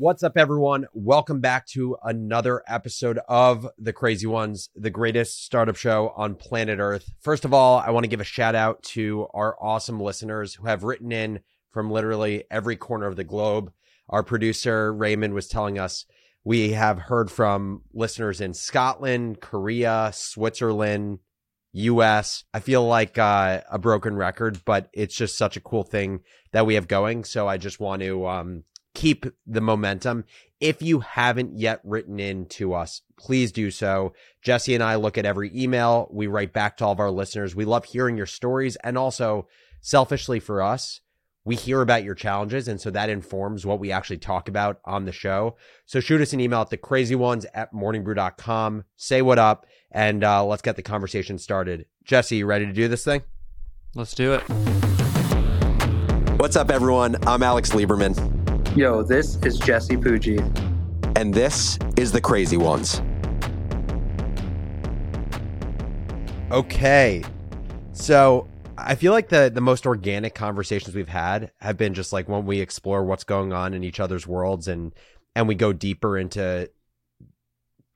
What's up, everyone? Welcome back to another episode of The Crazy Ones, the greatest startup show on planet Earth. First of all, I want to give a shout out to our awesome listeners who have written in from literally every corner of the globe. Our producer, Raymond, was telling us we have heard from listeners in Scotland, Korea, Switzerland, US. I feel like uh, a broken record, but it's just such a cool thing that we have going. So I just want to um, keep the momentum. If you haven't yet written in to us, please do so. Jesse and I look at every email. We write back to all of our listeners. We love hearing your stories. And also, selfishly for us, we hear about your challenges. And so that informs what we actually talk about on the show. So shoot us an email at the crazy ones at morningbrew.com. Say what up and uh, let's get the conversation started. Jesse, you ready to do this thing? Let's do it. What's up, everyone? I'm Alex Lieberman. Yo, this is Jesse Pujji. And this is The Crazy Ones. Okay. So I feel like the the most organic conversations we've had have been just like when we explore what's going on in each other's worlds and and we go deeper into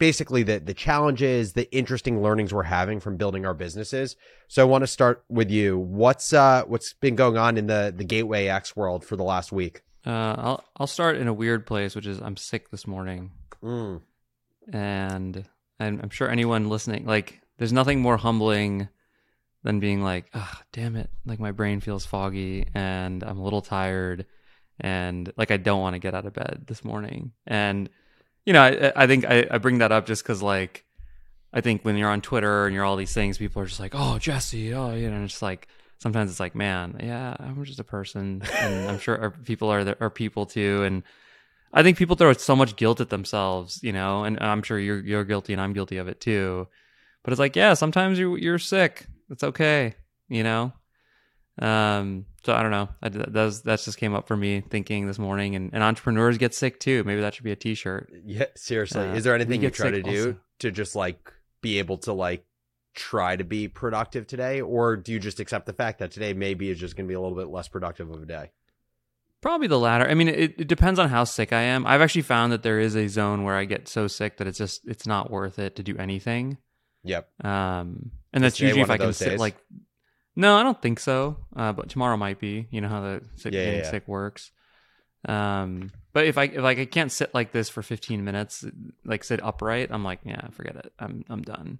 basically the the challenges, the interesting learnings we're having from building our businesses. So I want to start with you. What's uh what's been going on in the the Gateway X world for the last week? Uh, I'll I'll start in a weird place, which is I'm sick this morning, Mm. and and I'm sure anyone listening, like, there's nothing more humbling than being like, ah, damn it, like my brain feels foggy and I'm a little tired, and like I don't want to get out of bed this morning, and you know, I I think I, I bring that up just because like I think when you're on Twitter and you're all these things, people are just like, oh Jesse, oh you know, and it's like sometimes it's like, man, yeah, I'm just a person, and I'm sure our people are the, are people too, and I think people throw so much guilt at themselves, you know, and I'm sure you're you're guilty and I'm guilty of it too. But it's like, yeah, sometimes you you're sick. It's okay, you know. Um, so I don't know. I, that's that's just came up for me thinking this morning, and, and entrepreneurs get sick too. Maybe that should be a T-shirt. Yeah, seriously. Uh, Is there anything you try to do also. to just like be able to like try to be productive today, or do you just accept the fact that today maybe is just going to be a little bit less productive of a day? Probably the latter. I mean, it, it depends on how sick I am. I've actually found that there is a zone where I get so sick that it's just it's not worth it to do anything. Yep. Um, and that's usually if I can sit days? like. No, I don't think so. Uh, but tomorrow might be. You know how the sick, yeah, getting yeah. sick works. Um, but if I if like I can't sit like this for 15 minutes, like sit upright, I'm like, yeah, forget it. I'm I'm done.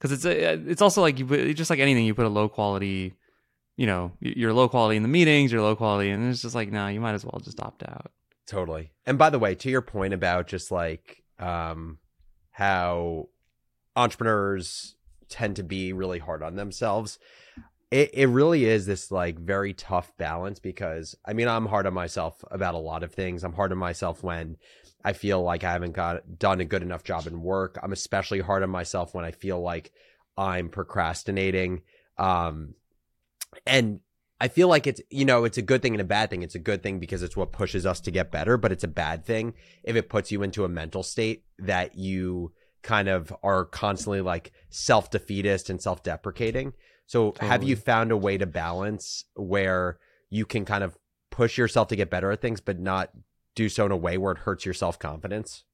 Because it's a, it's also like you put, just like anything you put a low quality, you know, you're low quality in the meetings, you're low quality, and it's just like no, you might as well just opt out. Totally. And by the way, to your point about just like um how entrepreneurs tend to be really hard on themselves, it, it really is this like very tough balance because I mean I'm hard on myself about a lot of things. I'm hard on myself when I feel like I haven't got done a good enough job in work. I'm especially hard on myself when I feel like I'm procrastinating. Um and I feel like it's you know it's a good thing and a bad thing. It's a good thing because it's what pushes us to get better, but it's a bad thing if it puts you into a mental state that you kind of are constantly like self defeatist and self deprecating. So have you found a way to balance where you can kind of push yourself to get better at things, but not do so in a way where it hurts your self confidence?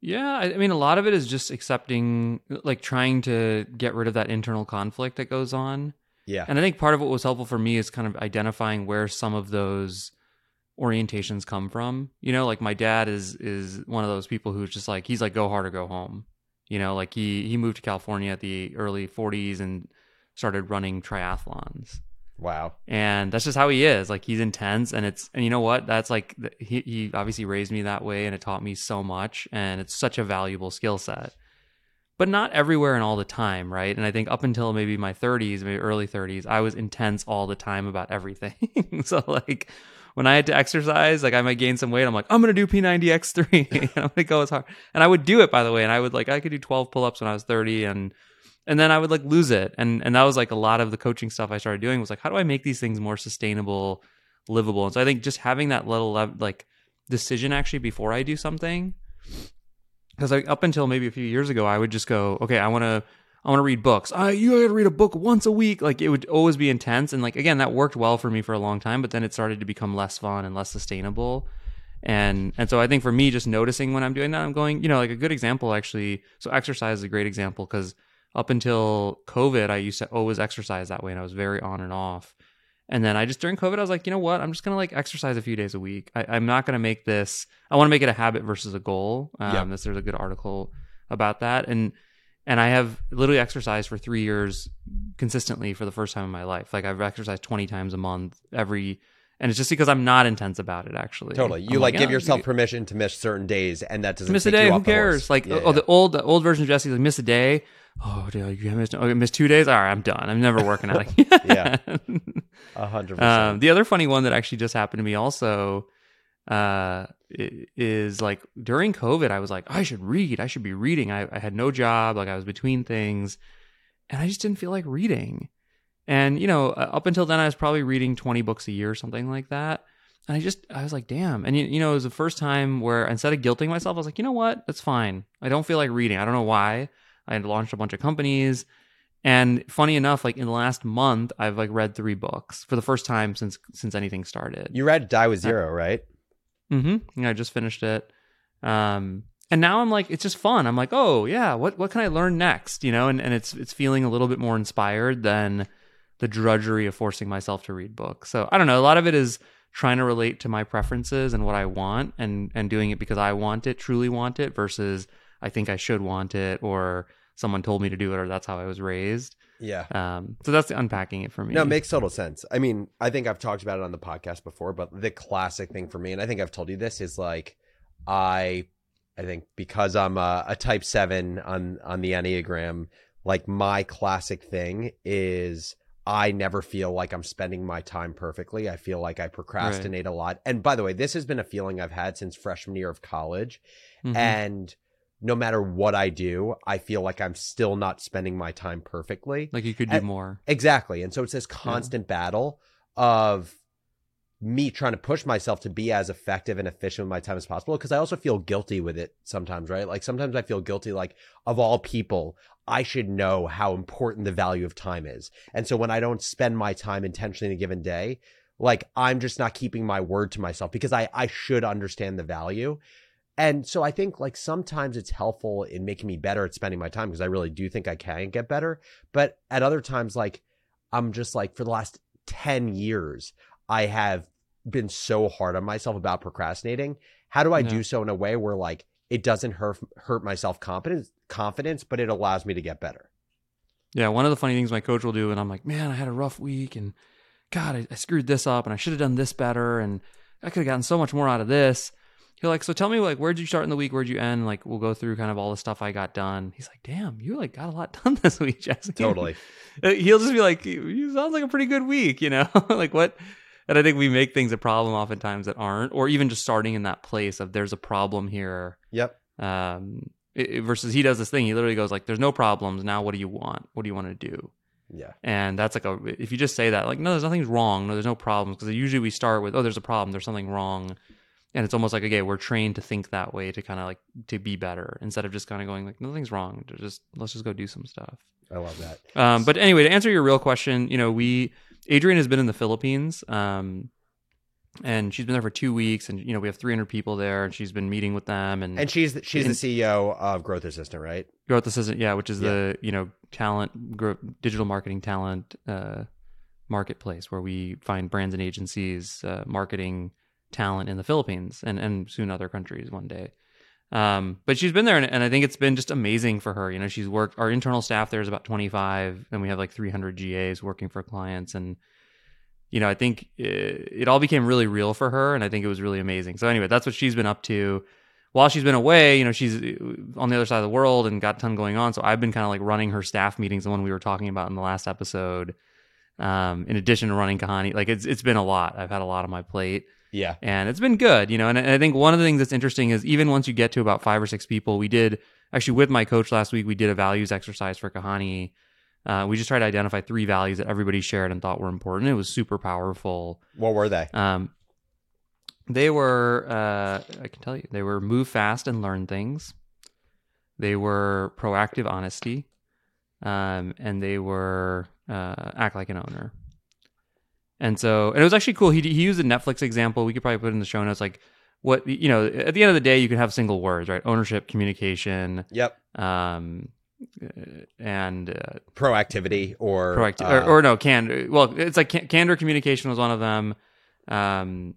Yeah, I I mean, a lot of it is just accepting, like trying to get rid of that internal conflict that goes on. Yeah. And I think part of what was helpful for me is kind of identifying where some of those orientations come from. You know, like my dad is is one of those people who's just like he's like go hard or go home. You know, like he he moved to California at the early 40s and started running triathlons. Wow. And that's just how he is. Like he's intense and it's and you know what? That's like he he obviously raised me that way and it taught me so much and it's such a valuable skill set. But not everywhere and all the time, right? And I think up until maybe my 30s, maybe early 30s, I was intense all the time about everything. so like when I had to exercise, like I might gain some weight, I'm like, I'm gonna do P90X3 and I'm gonna go as hard. And I would do it by the way, and I would like I could do 12 pull-ups when I was 30 and and then I would like lose it. And and that was like a lot of the coaching stuff I started doing was like, how do I make these things more sustainable, livable? And so I think just having that little like decision actually before I do something, because like up until maybe a few years ago, I would just go, okay, I want to. I want to read books. Uh, you got to read a book once a week. Like it would always be intense, and like again, that worked well for me for a long time. But then it started to become less fun and less sustainable. And and so I think for me, just noticing when I'm doing that, I'm going, you know, like a good example actually. So exercise is a great example because up until COVID, I used to always exercise that way, and I was very on and off. And then I just during COVID, I was like, you know what? I'm just gonna like exercise a few days a week. I, I'm not gonna make this. I want to make it a habit versus a goal. Um, Yeah. this, there's a good article about that, and and I have literally exercised for three years consistently for the first time in my life. Like I've exercised 20 times a month every, and it's just because I'm not intense about it. Actually, Totally. You I'm like, give yeah, yourself you- permission to miss certain days, and that doesn't miss a day. Who off the horse. cares? Like Yeah, oh, yeah. the old the old version of Jesse, like miss a day. Oh, dude, you missed. Oh, missed two days. All right, I'm done. I'm never working out. again. Yeah. a hundred Um, percent. the other funny one that actually just happened to me also uh, is like during COVID, I was like, I should read. I should be reading. I, I had no job. Like I was between things, and I just didn't feel like reading. And you know, uh, up until then, I was probably reading twenty books a year, or something like that. And I just, I was like, damn. And you, you know, it was the first time where instead of guilting myself, I was like, you know what? That's fine. I don't feel like reading. I don't know why. I had launched a bunch of companies. And funny enough, like in the last month, I've like read three books for the first time since since anything started. you read Die with Zero, right? Mm-hmm. Yeah, I just finished it. Um, and now I'm like, it's just fun. I'm like, oh yeah, what what can I learn next? You know, and, and it's it's feeling a little bit more inspired than the drudgery of forcing myself to read books. So I don't know. A lot of it is trying to relate to my preferences and what I want, and and doing it because I want it, truly want it, versus I think I should want it, or someone told me to do it, or that's how I was raised. Yeah. Um, so that's unpacking it for me. No, it makes total sense. I mean, I think I've talked about it on the podcast before, but the classic thing for me, and I think I've told you this, is like I, I think because I'm a, a Type Seven on on the Enneagram, like my classic thing is I never feel like I'm spending my time perfectly. I feel like I procrastinate a lot. And by the way, this has been a feeling I've had since freshman year of college, Mhm. and no matter what I do, I feel like I'm still not spending my time perfectly. like you could do and- more. Exactly. And so it's this constant battle of me trying to push myself to be as effective and efficient with my time as possible because I also feel guilty with it sometimes, right? Like sometimes I feel guilty like of all people, I should know how important the value of time is. And so when I don't spend my time intentionally in a given day, like I'm just not keeping my word to myself because I I should understand the value. And so I think like sometimes it's helpful in making me better at spending my time because I really do think I can get better. But at other times, like I'm just like for the last 10 years, I have been so hard on myself about procrastinating. How do I Yeah. do so in a way where like it doesn't hurt hurt my self confidence confidence, but it allows me to get better? Yeah, one of the funny things my coach will do, and I'm like, man, I had a rough week, and God, I, I screwed this up, and I should have done this better, and I could have gotten so much more out of this. He'll like, so tell me, like, where'd you start in the week? Where'd you end? Like, we'll go through kind of all the stuff I got done. He's like, damn, you like got a lot done this week, Jesse. Totally. He'll just be like, you sounds like a pretty good week, you know? like what? And I think we make things a problem oftentimes that aren't, or even just starting in that place of there's a problem here Yep. um it, versus he does this thing he literally goes like there's no problems now what do you want what do you want to do Yeah. and that's like a if you just say that like no there's nothing's wrong no there's no problems because usually we start with oh there's a problem there's something wrong and it's almost like okay we're trained to think that way to kind of like to be better instead of just kind of going like nothing's wrong just let's just go do some stuff I love that. um, but anyway, to answer your real question, you know, we Adrian has been in the Philippines, um, and she's been there for two weeks, and you know, we have 300 people there, and she's been meeting with them, and, And she's the, she's In- the CEO of Growth Assistant, right? growth assistant, yeah, which is Yeah. the you know talent, grow, digital marketing talent uh, marketplace where we find brands and agencies uh, marketing talent in the Philippines and and soon other countries one day. Um, but she's been there, and, and I think it's been just amazing for her. You know, she's worked. Our internal staff there is about 25, and we have like 300 GAs working for clients, and you know, I think it, it all became really real for her, and I think it was really amazing. So anyway, that's what she's been up to. While she's been away, you know, she's uh, on the other side of the world and got a ton going on. So I've been kind of like running her staff meetings, the one we were talking about in the last episode. Um, in addition to running Kahani, like it's it's been a lot. I've had a lot on my plate Yeah. and it's been good, you know. And, I think one of the things that's interesting is even once you get to about five or six people, we did actually with my coach last week. We did a values exercise for Kahani. Uh, we just tried to identify three values that everybody shared and thought were important. It was super powerful. What were they? Um, they were, uh, I can tell you, they were move fast and learn things. They were proactive honesty, um, and they were uh, act like an owner. And so, and it was actually cool. He he used a Netflix example. We could probably put it in the show notes. Like what you know at the end of the day you can have single words right ownership communication Yep. um uh, and uh, Proactivity or proactive uh, or, or no candor. well it's like can- candor communication was one of them um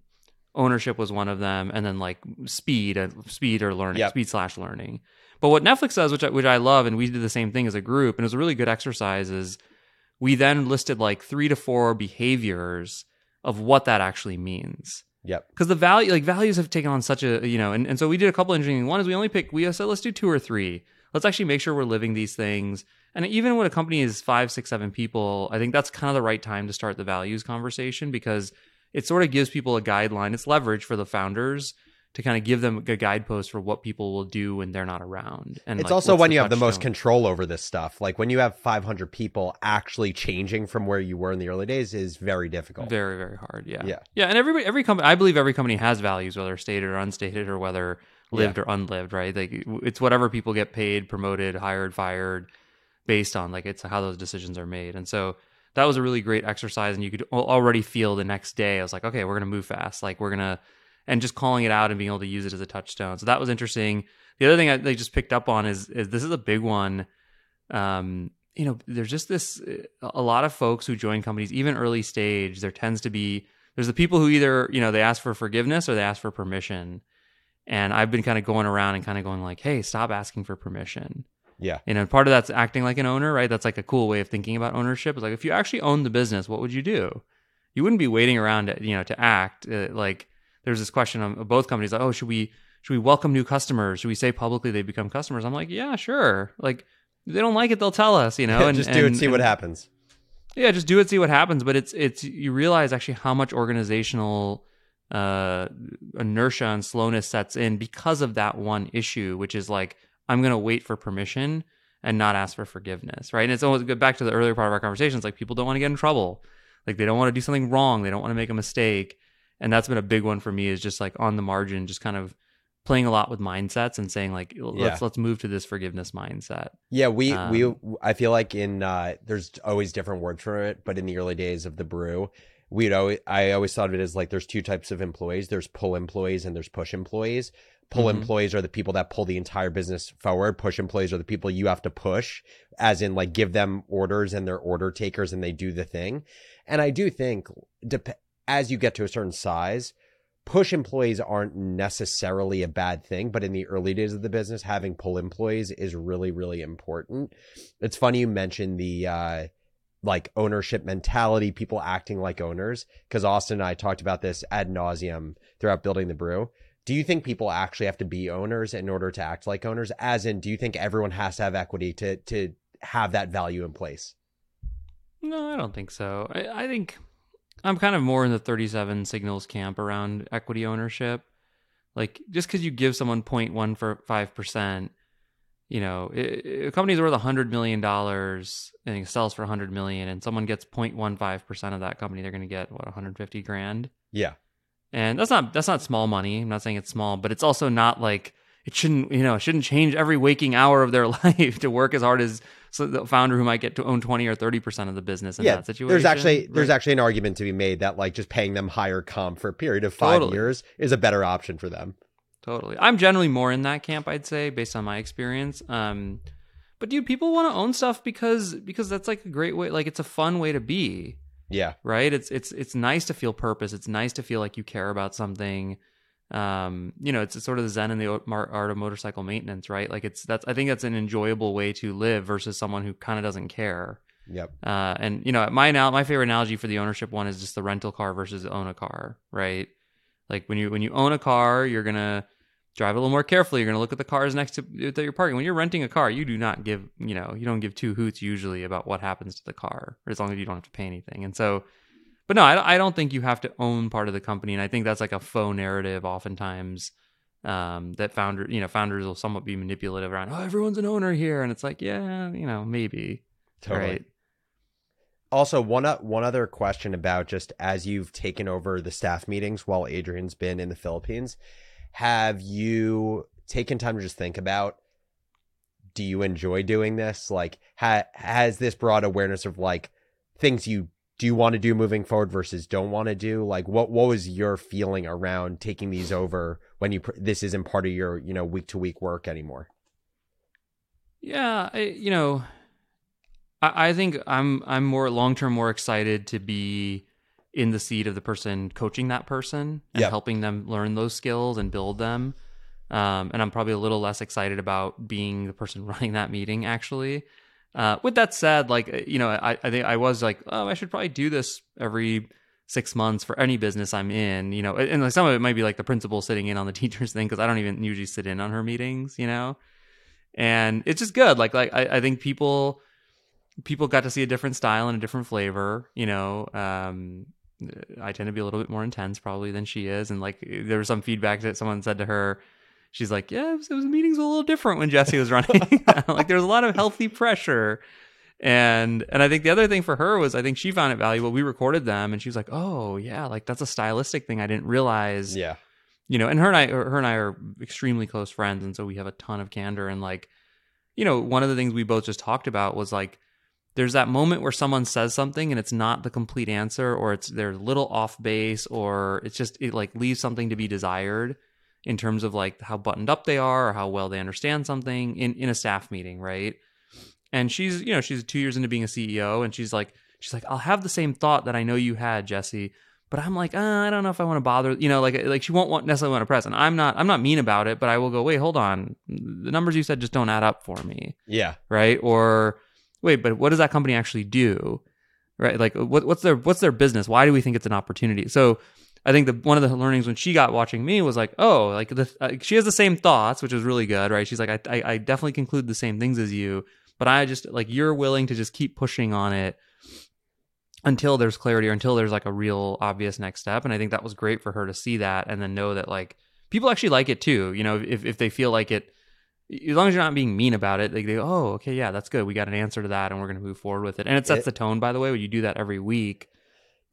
ownership was one of them and then like speed uh, speed or learning Yep. speed slash learning but what netflix does which I, which I love and we did the same thing as a group and it was a really good exercise is we then listed like three to four behaviors of what that actually means. Yep. because the value like values have taken on such a you know and, and so we did a couple interesting one is we only picked we said let's do two or three. Let's actually make sure we're living these things. And even when a company is five six seven people i think that's kind of the right time to start the values conversation because it sort of gives people a guideline. It's leverage for the founders to kind of give them a guidepost for what people will do when they're not around and It's like, also when you have the most touchstone. control over this stuff. Like when you have 500 people actually changing from where you were in the early days is very difficult. Very, very hard. Yeah. Yeah. Yeah. And everybody, every company, I believe every company has values, whether stated or unstated or whether lived or unlived, right? Like it's whatever people get paid, promoted, hired, fired based on. Like it's how those decisions are made. And so that was a really great exercise. And you could already feel the next day, I was like, okay, we're going to move fast. Like we're going to, and just calling it out and being able to use it as a touchstone. So that was interesting. The other thing I, they just picked up on is, is this is a big one. Um, you know, there's just this a lot of folks who join companies, even early stage. There tends to be there's the people who either you know they ask for forgiveness or they ask for permission. And I've been kind of going around and kind of going like, hey, stop asking for permission. Yeah. You know, part of that's acting like an owner, right? That's like a cool way of thinking about ownership. It's like if you actually own the business, what would you do? You wouldn't be waiting around, to, you know, to act. Uh, like there's this question of both companies, like, oh, should we should we welcome new customers? Should we say publicly they become customers? I'm like, yeah, sure. Like if they don't like it, they'll tell us, you know. And Just do it, and- see what happens. yeah, just do it, see what happens. But it's it's you realize actually how much organizational uh, inertia and slowness sets in because of that one issue, which is like I'm gonna wait for permission and not ask for forgiveness, right? And it's always good back to the earlier part of our conversations. Like people don't want to get in trouble, like they don't want to do something wrong, they don't want to make a mistake, and that's been a big one for me. Is just like on the margin, just kind of playing a lot with mindsets and saying like let's Yeah. let's move to this forgiveness mindset. Yeah, we we Um, I feel like in uh there's always different words for it, but in the early days of the brew, we'd always I always thought of it as like there's two types of employees. There's pull employees and there's push employees. Pull Mhm. employees are the people that pull the entire business forward. Push employees are the people you have to push, as in like give them orders and they're order takers and they do the thing. And I do think dep- as you get to a certain size, push employees aren't necessarily a bad thing, but in the early days of the business, having pull employees is really, really important. It's funny you mentioned the uh like ownership mentality, people acting like owners, because Austin and I talked about this ad nauseum throughout building the brew. Do you think people actually have to be owners in order to act like owners? As in, do you think everyone has to have equity to to have that value in place? No, I don't think so. I, I think I'm kind of more in the 37 signals camp around equity ownership. Like just because you give someone 0.1 for five percent, you know, a company's worth 100 million dollars and it sells for 100 million, and someone gets 0.15 percent of that company, they're going to get what 150 grand, Yeah. and that's not that's not small money. I'm not saying it's small, but it's also not like it shouldn't you know it shouldn't change every waking hour of their life to work as hard as so the founder who might get to own 20 or 30 percent of the business in yeah, that situation. there's actually there's actually an argument to be made that like just paying them higher comp for a period of five Totally. years is a better option for them. Totally. I'm generally more in that camp, I'd say, based on my experience. Um, but dude, people want to own stuff because because that's like a great way. Like it's a fun way to be, Yeah, right? It's it's it's nice to feel purpose. It's nice to feel like you care about something. Um, you know, it's, it's sort of the zen and the art of motorcycle maintenance, right? Like it's that's I think that's an enjoyable way to live versus someone who kind of doesn't care. yep, Uh, and you know, my anal- my favorite analogy for the ownership one is just the rental car versus own a car, right? Like when you when you own a car, you're gonna drive a little more carefully. You're gonna look at the cars next to that you're parking. When you're renting a car, you do not give you know you don't give two hoots usually about what happens to the car, as long as you don't have to pay anything. And so, but no, I, I don't think you have to own part of the company, and I think that's like a faux narrative oftentimes. Um, that founder, you know, founders will somewhat be manipulative around. Oh, everyone's an owner here, and it's like, yeah, you know, maybe, totally. right? Also, one o- one other question about just as you've taken over the staff meetings while Adrian's been in the Philippines, have you taken time to just think about do you enjoy doing this? Like ha- has this brought awareness of like things you do you want to do moving forward versus don't want to do? Like what what was your feeling around taking these over when you pr- this isn't part of your you know week to week work anymore Yeah, I, you know, I, I think I'm I'm more long term more excited to be in the seat of the person coaching that person and Yep. helping them learn those skills and build them. Um, and I'm probably a little less excited about being the person running that meeting. Actually, uh, with that said, like uh, you know, I, I think I was like, oh, I should probably do this every six months for any business I'm in. You know, and like some of it might be like the principal sitting in on the teachers thing because I don't even usually sit in on her meetings. You know and it's just good. Like like I, I think people people got to see a different style and a different flavor. You know, um, I tend to be a little bit more intense probably than she is, and like there was some feedback that someone said to her. She's like, yeah, it was, it was meetings a little different when Jesse was running. like there was a lot of healthy pressure, and and I think the other thing for her was I think she found it valuable. We recorded them, and she was like, oh yeah, like that's a stylistic thing I didn't realize yeah you know, and her and I, her and I are extremely close friends, and so we have a ton of candor. And like, you know, one of the things we both just talked about was like, there's that moment where someone says something and it's not the complete answer, or it's they're a little off base, or it's just it like leaves something to be desired in terms of like how buttoned up they are or how well they understand something in in a staff meeting, right? And she's, you know, she's two years into being a CEO, and she's like, she's like, I'll have the same thought that I know you had, Jesse, but I'm like, uh, I don't know if I want to bother. You know, like like she won't want necessarily want to press, and I'm not I'm not mean about it, but I will go, wait, hold on, the numbers you said just don't add up for me, yeah right? Or wait, but what does that company actually do, right? Like what, what's their what's their business? Why do we think it's an opportunity? So. I think the one of the learnings when she got watching me was like, oh, like the uh, she has the same thoughts, which is really good, right? She's like, I, I I definitely conclude the same things as you, but I just like you're willing to just keep pushing on it until there's clarity or until there's like a real obvious next step. And I think that was great for her to see that and then know that like people actually like it too. You know, if if they feel like it, as long as you're not being mean about it, like they go, oh, okay, yeah, that's good. We got an answer to that, and we're going to move forward with it. And it sets It- the tone, by the way, when you do that every week.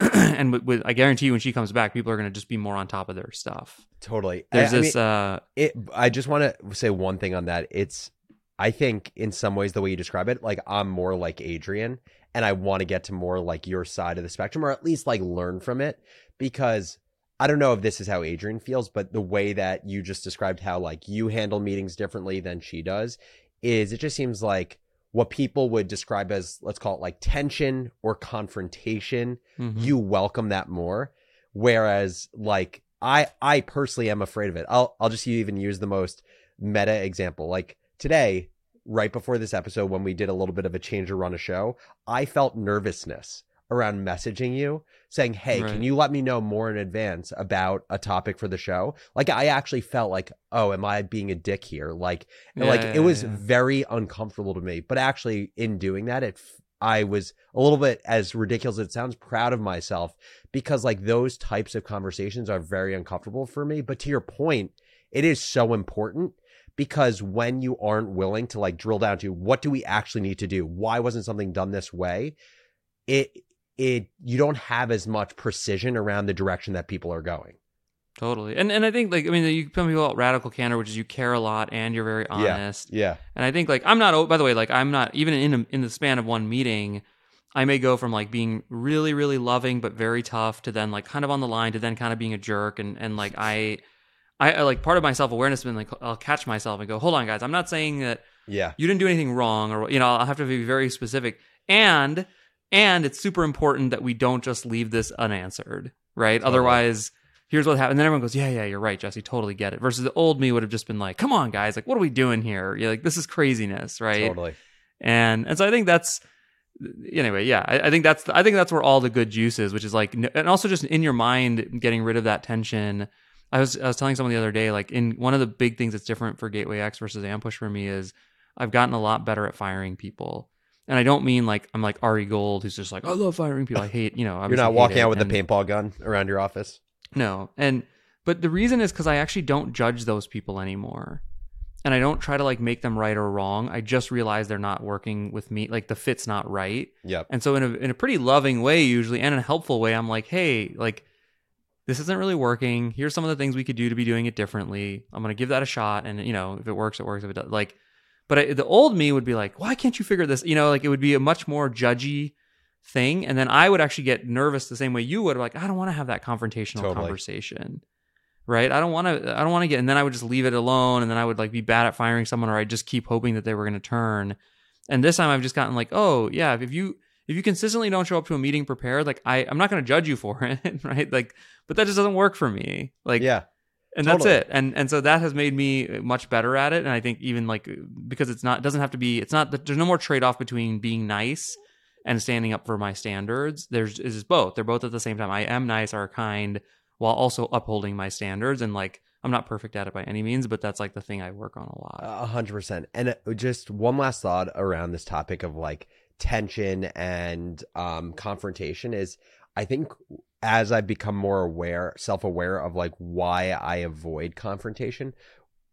and with, with, I guarantee you, when she comes back, people are going to just be more on top of their stuff. totally There's I- I this, mean, uh, it i just want to say one thing on that it's i think in some ways the way you describe it like i'm more like adrian and i want to get to more like your side of the spectrum or at least like learn from it because i don't know if this is how adrian feels but the way that you just described how like you handle meetings differently than she does is it just seems like what people would describe as let's call it like tension or confrontation mhm. you welcome that more. Whereas like i i personally am afraid of it. I'll i'll just even use the most meta example. Like today right before this episode when we did a little bit of a change or run a show i felt nervousness around messaging you saying hey Right. can you let me know more in advance about a topic for the show like i actually felt like oh am i being a dick here like Yeah, like yeah, it was yeah. very uncomfortable to me but actually in doing that it i was a little bit as ridiculous as it sounds proud of myself because like those types of conversations are very uncomfortable for me but to your point it is so important because when you aren't willing to like drill down to what do we actually need to do why wasn't something done this way it it you don't have as much precision around the direction that people are going totally. And and I think like I mean, you some people call it radical candor, which is you care a lot and you're very honest. yeah And I think like I'm not. oh, By the way, like I'm not even in a, in the span of one meeting. I may go from like being really really loving but very tough to then like kind of on the line to then kind of being a jerk and and like I. I like part of my self awareness has been like I'll catch myself and go, hold on, guys. I'm not saying that yeah you didn't do anything wrong, or you know, I'll have to be very specific. And and it's super important that we don't just leave this unanswered, right? Totally. Otherwise, here's what happened. And then everyone goes, yeah, yeah, you're right, Jesse, totally get it. Versus the old me would have just been like, come on, guys, like what are we doing here? You're like, this is craziness, right? totally and and so I think that's anyway, yeah, I, I think that's I think that's where all the good juice is, which is like, and also just in your mind, getting rid of that tension. I was I was telling someone the other day, like in one of the big things that's different for Gateway X versus Ampush for me is I've gotten a lot better at firing people. And I don't mean like I'm like Ari Gold, who's just like I love firing people. I hate, you know. you're not walking out with And- a paintball gun around your office no. And but the reason is because I actually don't judge those people anymore. And I don't try to like make them right or wrong. I just realize they're not working with me. Like the fit's not right. yep And so in a in a pretty loving way usually and in a helpful way, I'm like, hey, like this isn't really working. Here's some of the things we could do to be doing it differently. I'm gonna give that a shot, and you know, if it works, it works. If it does, like, but I, the old me would be like, why can't you figure this? You know, like it would be a much more judgy thing, and then I would actually get nervous the same way you would. Like, I don't want to have that confrontational Totally. conversation, right? I don't want to. I don't want to get. And then I would just leave it alone, and then I would like be bad at firing someone, or I just keep hoping that they were going to turn. And this time, I've just gotten like, oh yeah, if you if you consistently don't show up to a meeting prepared, like I I'm not going to judge you for it, right? Like, but that just doesn't work for me. Like, yeah. And totally. that's it. And and so that has made me much better at it. And I think even like because it's not it doesn't have to be. It's not. There's no more trade off between being nice and standing up for my standards. There's is both. They're both at the same time. I am nice or kind while also upholding my standards and like I'm not perfect at it by any means, but that's like the thing I work on a lot. A hundred percent. And uh, just one last thought around this topic of like tension and um, confrontation is I think as I've become more aware, self aware of like why I avoid confrontation,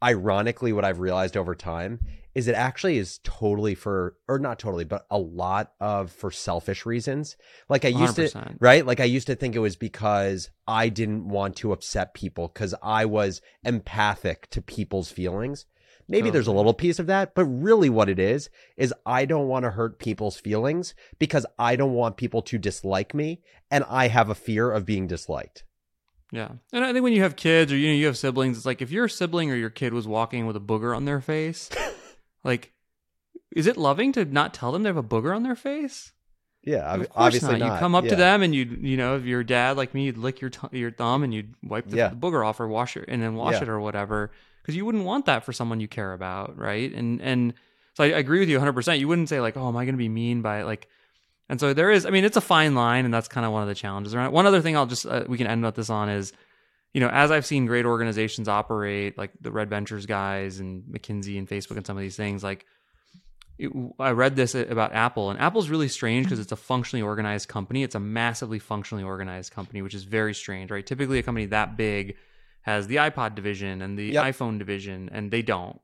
ironically, what I've realized over time is it actually is totally for, or not totally, but a lot of for selfish reasons. Like I used to, 100%. right? Like I used to think it was because I didn't want to upset people because I was empathic to people's feelings. Maybe there's a little piece of that, but really what it is, is I don't want to hurt people's feelings because I don't want people to dislike me and I have a fear of being disliked. Yeah. And I think when you have kids or you know you have siblings, it's like if your sibling or your kid was walking with a booger on their face, like is it loving to not tell them they have a booger on their face? Yeah, of course obviously not. not. You come up Yeah. to them and you you know, if your dad like me, you'd lick your th- your thumb and you'd wipe the, Yeah. the booger off or wash it and then wash Yeah. it or whatever because you wouldn't want that for someone you care about, right? And and so I, I agree with you 100%. You wouldn't say like, "Oh, am I going to be mean by like and so there is, I mean, it's a fine line, and that's kind of one of the challenges around. One other thing I'll just, uh, we can end with this on is, you know, as I've seen great organizations operate, like the Red Ventures guys and McKinsey and Facebook and some of these things, like it, I read this about Apple, and Apple's really strange because it's a functionally organized company. It's a massively functionally organized company, which is very strange, right? Typically, a company that big has the iPod division and the Yep. iPhone division, and they don't.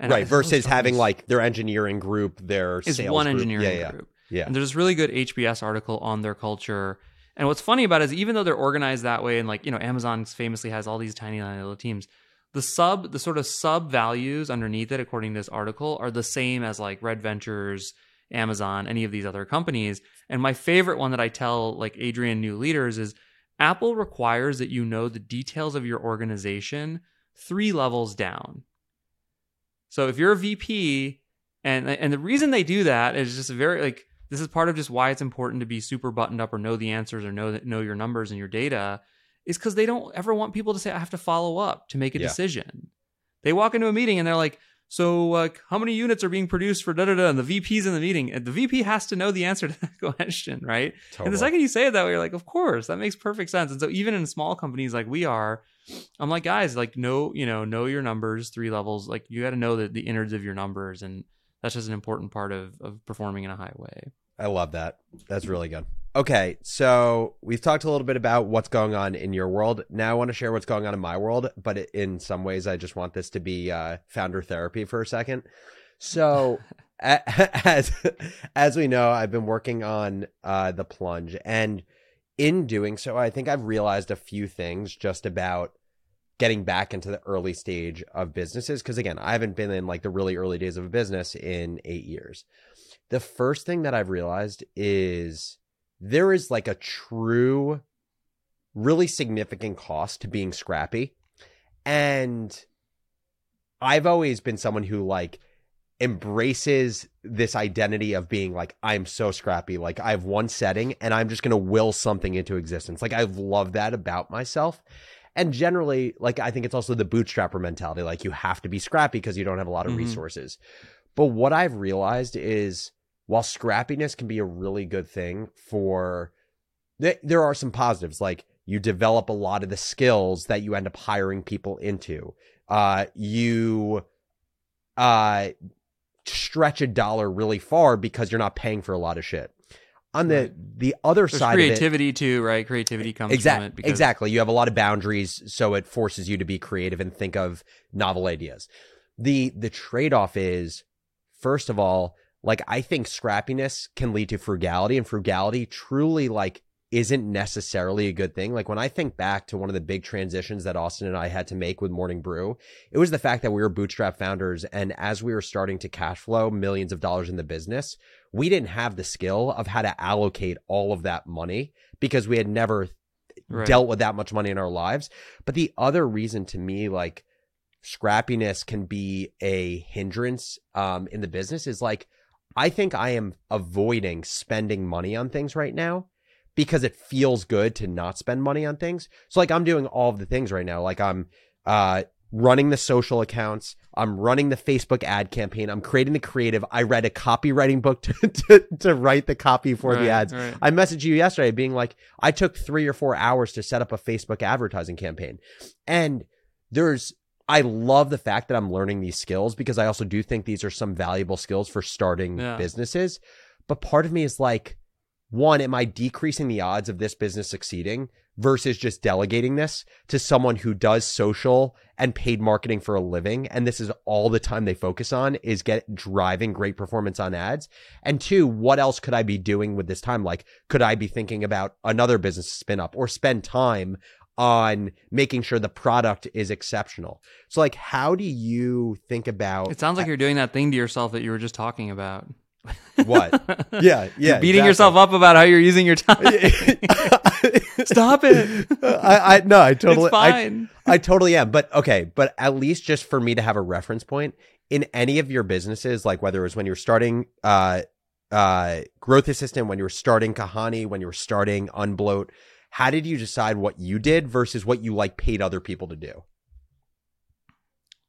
And right, versus having like their engineering group, their is sales one group. engineering yeah, yeah, group. Yeah. And there's this really good HBS article on their culture. And what's funny about it is even though they're organized that way, and like, you know, Amazon famously has all these tiny, tiny little teams, the sub, the sort of sub values underneath it, according to this article, are the same as like Red Ventures, Amazon, any of these other companies. And my favorite one that I tell like Adrian new leaders is Apple requires that you know the details of your organization three levels down. So if you're a VP, and and the reason they do that is just very like this is part of just why it's important to be super buttoned up or know the answers or know that know your numbers and your data is because they don't ever want people to say I have to follow up to make a Yeah. decision. They walk into a meeting and they're like, so like how many units are being produced for da da da, and the VP's in the meeting, and the VP has to know the answer to that question, right? And the second you say it that way, you're like, of course, that makes perfect sense. And so even in small companies like we are, I'm like, guys, like know, you know, know your numbers, three levels. Like you got to know the, the innards of your numbers. And that's just an important part of, of performing in a high way. I love that. That's really good. Okay, so we've talked a little bit about what's going on in your world. Now I want to share what's going on in my world, but in some ways, I just want this to be uh, founder therapy for a second. So, as as we know, I've been working on uh, the plunge, and in doing so, I think I've realized a few things just about getting back into the early stage of businesses. Because again, I haven't been in like the really early days of a business in eight years the first thing that I've realized is there is like a true, really significant cost to being scrappy. And I've always been someone who like embraces this identity of being like, I'm so scrappy. Like I have one setting and I'm just going to will something into existence. Like I've loved that about myself. And generally, like I think it's also the bootstrapper mentality. Like you have to be scrappy because you don't have a lot of Mhm. resources. But what I've realized is while scrappiness can be a really good thing for th- there are some positives like you develop a lot of the skills that you end up hiring people into uh you uh stretch a dollar really far because you're not paying for a lot of shit on the the other There's side of it creativity too, right? Creativity comes from exactly it. Because, exactly you have a lot of boundaries so it forces you to be creative and think of novel ideas the the trade-off is first of all like i think scrappiness can lead to frugality and frugality truly like isn't necessarily a good thing like when i think back to one of the big transitions that austin and i had to make with morning brew it was the fact that we were bootstrap founders and as we were starting to cash flow millions of dollars in the business we didn't have the skill of how to allocate all of that money because we had never Right. dealt with that much money in our lives. But the other reason to me, like scrappiness can be a hindrance um, in the business is like, I think I am avoiding spending money on things right now because it feels good to not spend money on things. So like I'm doing all of the things right now. Like I'm uh running the social accounts, I'm running the Facebook ad campaign, I'm creating the creative. I read a copywriting book to to, to write the copy for the ads. right. I messaged you yesterday being like, I took three or four hours to set up a Facebook advertising campaign. And there's, I love the fact that I'm learning these skills because I also do think these are some valuable skills for starting Yeah. businesses. But part of me is like, one, am I decreasing the odds of this business succeeding versus just delegating this to someone who does social and paid marketing for a living? And this is all the time they focus on is get driving great performance on ads. And two, what else could I be doing with this time? Like, could I be thinking about another business spin up or spend time on making sure the product is exceptional? So, like, how do you think about It sounds like you're doing that thing to yourself that you were just talking about. what? Yeah, yeah. You're beating exactly. yourself up about how you're using your time. Stop it. I, I no, I totally, it's I, fine. I totally am. But okay, but at least just for me to have a reference point in any of your businesses, like whether it was when you were starting uh uh growth assistant, when you were starting Kahani, when you were starting Unbloat, how did you decide what you did versus what you like paid other people to do?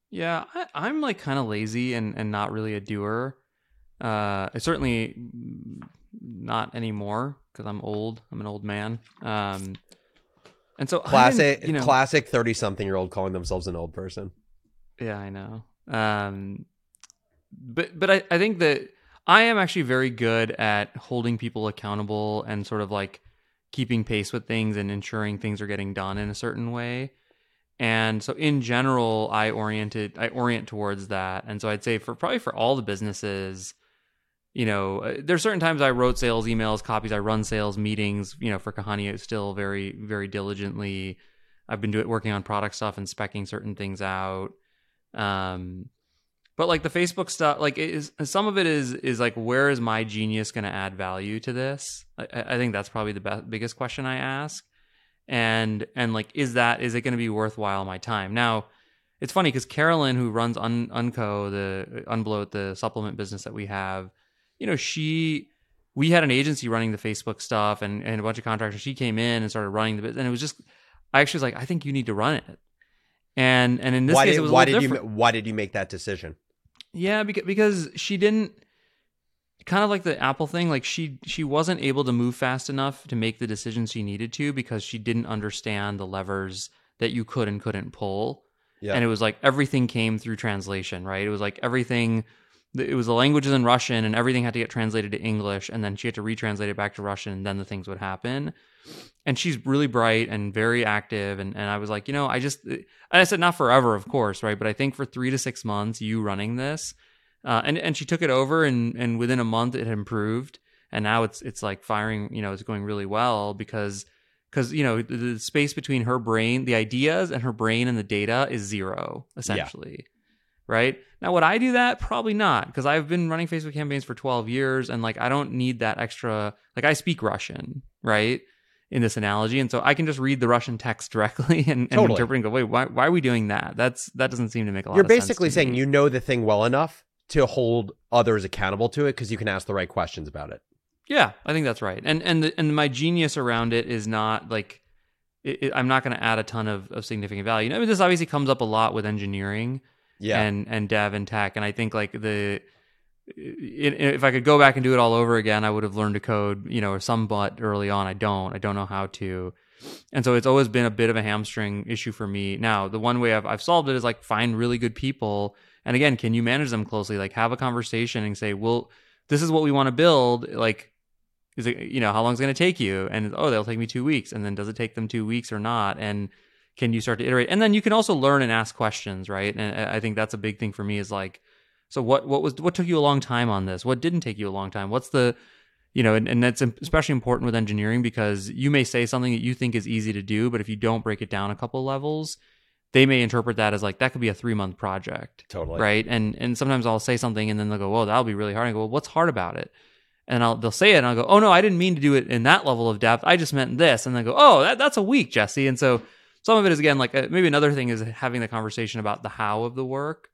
Yeah, I, I'm like kind of lazy and, and not really a doer. Uh, certainly not anymore because I'm old. I'm an old man. Um, and so Classic you know, classic 30 something year old calling themselves an old person. Yeah, I know. Um, but but I, I think that I am actually very good at holding people accountable and sort of like keeping pace with things and ensuring things are getting done in a certain way. And so in general, I oriented I orient towards that. And so I'd say for probably for all the businesses, you know, uh, there's certain times I wrote sales emails, copies, I run sales meetings, you know, for Kahani still very very diligently. I've been doing working on product stuff and specking certain things out. Um but like the Facebook stuff, like is some of it is is like where is my genius going to add value to this? I, I think that's probably the best, biggest question I ask, and and like is that is it going to be worthwhile my time? Now, it's funny because Carolyn, who runs Un, Unco, the Unbloat, the supplement business that we have, you know, she we had an agency running the Facebook stuff and and a bunch of contractors. She came in and started running the business, and it was just I actually was like, I think you need to run it. And and in this why case, did, it was why did different. you why did you make that decision? Yeah, because because she didn't kind of like the Apple thing, like she she wasn't able to move fast enough to make the decisions she needed to because she didn't understand the levers that you could and couldn't pull. Yeah. And it was like everything came through translation, right? It was like everything it was the languages in Russian and everything had to get translated to English and then she had to retranslate it back to Russian and then the things would happen. And she's really bright and very active and, and I was like, you know, I just and I said not forever, of course, right? But I think for three to six months, you running this, uh, and and she took it over, and and within a month it had improved, and now it's it's like firing, you know, it's going really well because because you know the, the space between her brain, the ideas, and her brain and the data is zero essentially. Right now, would I do that? Probably not, because I've been running Facebook campaigns for 12 years, and like I don't need that extra. Like I speak Russian, right? in this analogy, and so I can just read the Russian text directly and, and Totally. interpret and go, wait, why, why are we doing that? That's that doesn't seem to make a lot. You're basically saying me. you know the thing well enough to hold others accountable to it because you can ask the right questions about it. Yeah, I think that's right. And and the, and my genius around it is not like it, it- I'm not going to add a ton of, of significant value. I mean, this obviously comes up a lot with engineering Yeah. and and dev and tech, and I think like the if I could go back and do it all over again, I would have learned to code, you know, or somewhat early on. I don't. I don't know how to. And so it's always been a bit of a hamstring issue for me. Now, the one way I've, I've solved it is like find really good people. And again, can you manage them closely? Like have a conversation and say, well, this is what we want to build. Like, is it, you know, how long is it going to take you? And oh, they'll take me two weeks. And then does it take them two weeks or not? And can you start to iterate? And then you can also learn and ask questions, right? And I I think that's a big thing for me is like, so what, what was, what took you a long time on this? What didn't take you a long time? What's the, you know, and, and that's especially important with engineering because you may say something that you think is easy to do, but if you don't break it down a couple levels, they may interpret that as like that could be a three month project, Totally. right? And and sometimes I'll say something and then they'll go, "Whoa, that'll be really hard." I go, "Well, what's hard about it?" and I'll they'll say it and I'll go, "Oh no, I didn't mean to do it in that level of depth. I just meant this." And they go, "Oh, that, that's a week, Jesse." And so some of it is again like uh, maybe another thing is having the conversation about the how of the work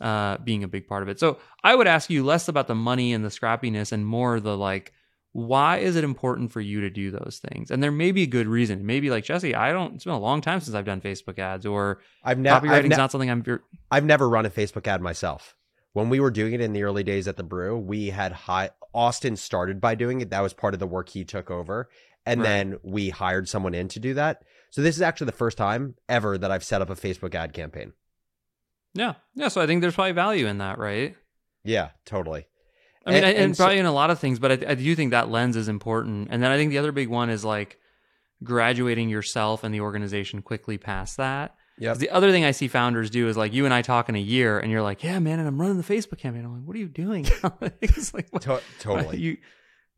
uh, being a big part of it. So I would ask you less about the money and the scrappiness and more the like, why is it important for you to do those things? And there may be a good reason. Maybe like Jesse, I don't. It's been a long time since I've done Facebook ads, or I've never copywriting's ne- not something I'm. I've never run a Facebook ad myself. When we were doing it in the early days at the brew, we had high Austin started by doing it. That was part of the work he took over. And Right. then we hired someone in to do that. So this is actually the first time ever that I've set up a Facebook ad campaign. Yeah, yeah. So I think there's probably value in that, right? Yeah, totally. I mean, And- and, and so- probably in a lot of things, but I, I do think that lens is important. And then I think the other big one is like graduating yourself and the organization quickly past that. Yeah. The other thing I see founders do is like you and I talk in a year, and you're like, "Yeah, man," and I'm running the Facebook campaign. I'm like, "What are you doing?" it's like, what- To- totally. you.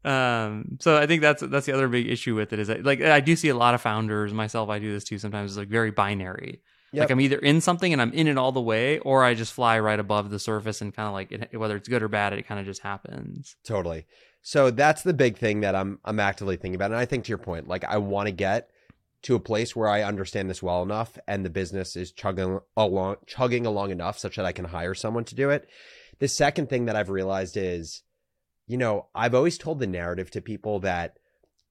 Um. So I think that's that's the other big issue with it is that, like I do see a lot of founders, myself, I do this too. Sometimes it's like very binary. Yep. Like I'm either in something and I'm in it all the way, or I just fly right above the surface and kind of like it, whether it's good or bad, it kind of just happens. Totally. So that's the big thing that I'm I'm actively thinking about. And I think to your point, like I want to get to a place where I understand this well enough and the business is chugging along chugging along enough such that I can hire someone to do it. The second thing that I've realized is, you know, I've always told the narrative to people that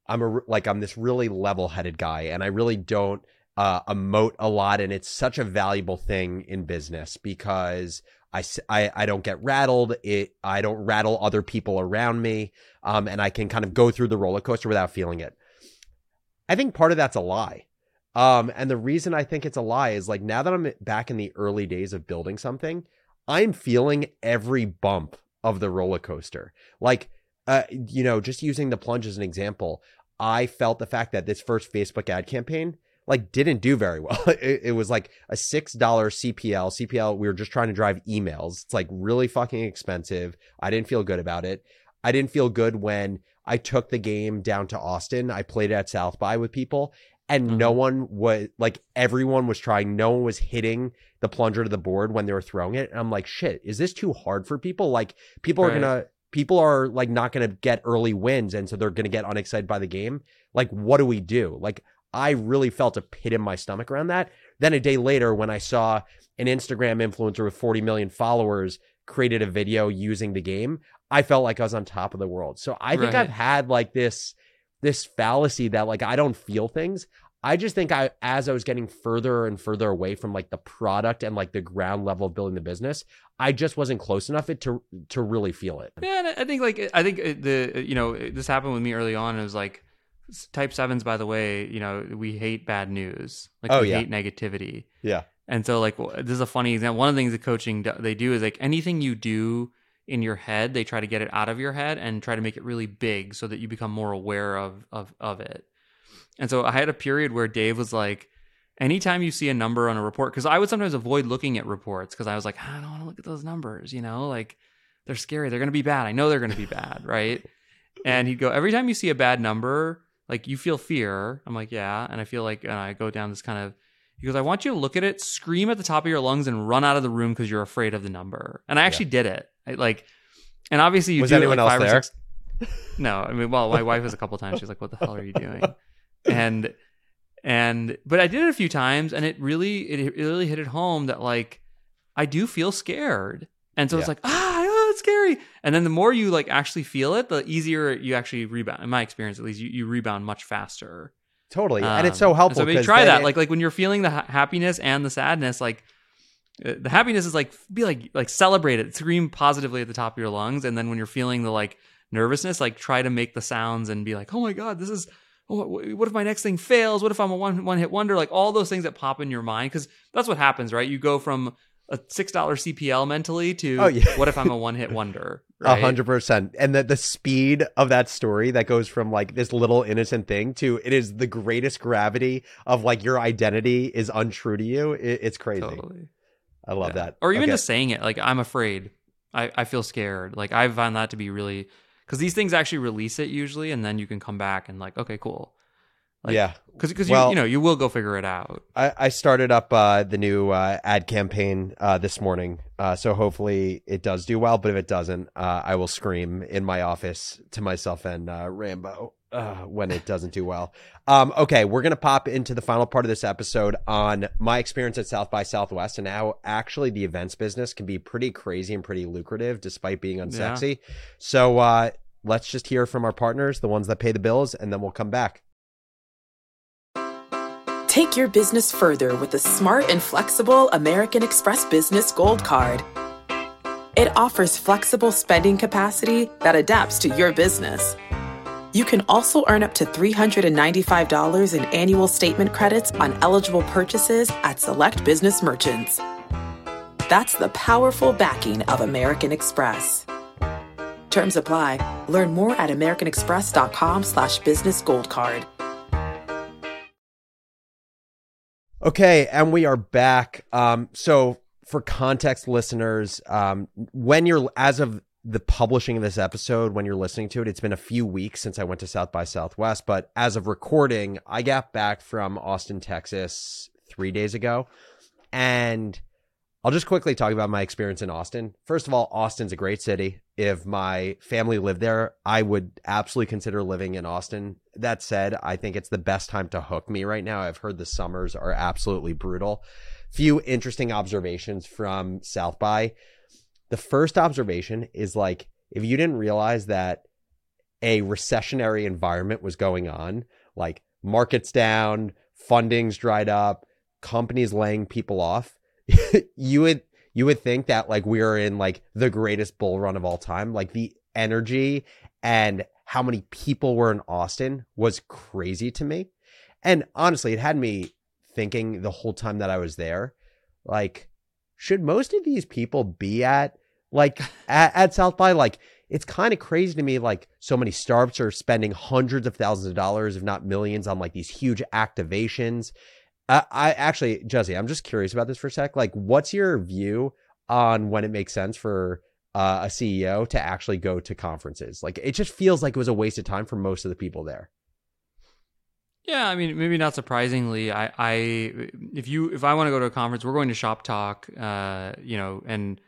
I'm a like I'm this really level-headed guy and I really don't uh, emote a lot and it's such a valuable thing in business because I I don't get rattled. It I don't rattle other people around me, um, and I can kind of go through the roller coaster without feeling it. I think part of that's a lie, um, and the reason I think it's a lie is like now that I'm back in the early days of building something, I'm feeling every bump of the roller coaster. Like, uh, you know, just using the plunge as an example, I felt the fact that this first Facebook ad campaign like didn't do very well. It, it was like a six dollar CPL. CPL. We were just trying to drive emails. It's like really fucking expensive. I didn't feel good about it. I didn't feel good when I took the game down to Austin. I played it at South by with people, and no mm-hmm. one was like everyone was trying. No one was hitting the plunger to the board when they were throwing it. And I'm like, shit, is this too hard for people? Like people are gonna people are like not gonna get early wins, and so they're gonna get unexcited by the game. Like, what do we do? Like, I really felt a pit in my stomach around that. Then a day later, when I saw an Instagram influencer with 40 million followers created a video using the game, I felt like I was on top of the world. So I think Right. I've had like this this fallacy that like I don't feel things. I just think I as I was getting further and further away from like the product and like the ground level of building the business, I just wasn't close enough it to to really feel it. Yeah, and I think like I think uh, the uh, you know this happened with me early on. It was like type sevens. By the way, you know we hate bad news. Like Oh, we yeah. hate negativity. Yeah. And so like this is a funny example. One of the things that coaching they do is like anything you do in your head, they try to get it out of your head and try to make it really big so that you become more aware of of of it. And so I had a period where Dave was like, anytime you see a number on a report, because I would sometimes avoid looking at reports because I was like, "Ah, I don't want to look at those numbers, you know, like they're scary. They're going to be bad. I know they're going to be bad, right? And he'd go, every time you see a bad number, like you feel fear. I'm like, yeah. And I feel like, and I go down this kind of, he goes, I want you to look at it, scream at the top of your lungs, and run out of the room because you're afraid of the number. And I actually did it. I, like, and obviously you Was do anyone like, else five or there? six- no, I mean, well, my wife was a couple times. She's like, "What the hell are you doing?" And and but I did it a few times, and it really it, it really hit it home that like I do feel scared, and so it's like ah, oh, it's scary. And then the more you like actually feel it, the easier you actually rebound. In my experience, at least, you, you rebound much faster. Totally. and it's Um, so helpful. So maybe 'cause try that. it- Like like when you're feeling the ha- happiness and the sadness, like Uh, the happiness is like be like like celebrate it, scream positively at the top of your lungs, and then when you're feeling the like nervousness, like try to make the sounds and be like, oh my god, this is. Oh, what if my next thing fails? What if I'm a one one hit wonder? Like all those things that pop in your mind, because that's what happens, right? You go from a six dollar CPL mentally to Oh, yeah. what if I'm a one hit wonder? A hundred percent. And the, the speed of that story that goes from like this little innocent thing to it is the greatest gravity of like your identity is untrue to you. It, it's crazy. Totally. I love Yeah. that. Or even Okay. just saying it, like I'm afraid. I, I feel scared. Like I find that to be really because these things actually release it usually, and then you can come back and like, okay, cool. Like, yeah. because Well- you you know you will go figure it out. I, I started up uh, the new uh, ad campaign uh, this morning, uh, so hopefully it does do well. But if it doesn't, uh, I will scream in my office to myself and uh, Rambo uh, when it doesn't do well. Um, okay, we're gonna pop into the final part of this episode on my experience at South by Southwest and how actually the events business can be pretty crazy and pretty lucrative despite being unsexy. So uh, let's just hear from our partners, the ones that pay the bills, and then we'll come back. Take your business further with the smart and flexible American Express Business Gold Card. It offers flexible spending capacity that adapts to your business. You can also earn up to $395 in annual statement credits on eligible purchases at select business merchants. That's the powerful backing of American Express. Terms apply. Learn more at americanexpress.com slash business gold card. Okay, and we are back. Um, so for context listeners, um, when you're as of the publishing of this episode, when you're listening to it, it's been a few weeks since I went to South by Southwest, but as of recording, I got back from Austin, Texas three days ago. And I'll just quickly talk about my experience in Austin. First of all, Austin's a great city. If my family lived there, I would absolutely consider living in Austin. That said, I think it's the best time to hook me right now. I've heard the summers are absolutely brutal. Few interesting observations from South by. The first observation is like if you didn't realize that a recessionary environment was going on, like markets down, funding's dried up, companies laying people off, you would you would think that like we are in like the greatest bull run of all time. Like the energy and how many people were in Austin was crazy to me. And honestly, it had me thinking the whole time that I was there, like, should most of these people be at like at, at South by? Like, it's kind of crazy to me. Like, so many startups are spending hundreds of thousands of dollars, if not millions, on like these huge activations. I, I actually, Jesse, I'm just curious about this for a sec. Like, what's your view on when it makes sense for uh, a CEO to actually go to conferences? Like, it just feels like it was a waste of time for most of the people there. Yeah, I mean, maybe not surprisingly, I, I if you if I want to go to a conference, we're going to Shop Talk, uh, you know, and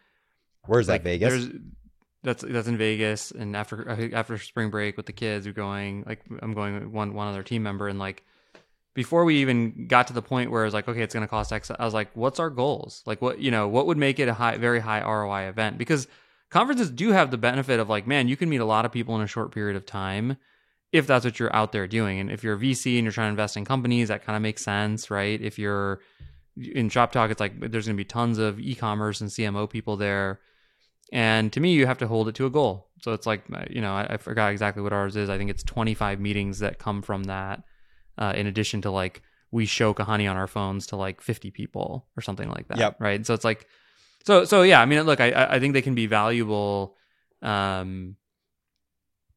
Where's like, that, Vegas? there's- That's that's in Vegas, and after after spring break with the kids, we're going. Like I'm going with one one other team member, and like before we even got to the point where it was like, okay, it's going to cost X. I was like, what's our goals? Like, what you know, what would make it a high, very high ROI event? Because conferences do have the benefit of like, man, you can meet a lot of people in a short period of time if that's what you're out there doing. And if you're a VC and you're trying to invest in companies, that kind of makes sense, right? If you're in Shop Talk, it's like there's going to be tons of e-commerce and CMO people there. And to me, you have to hold it to a goal. So it's like, uh, you know, I, I forgot exactly what ours is. I think it's 25 meetings that come from that, uh, in addition to like we show Kahani on our phones to like 50 people or something like that. Yep. Right. So it's like, so so yeah. I mean, look, I I think they can be valuable. Um,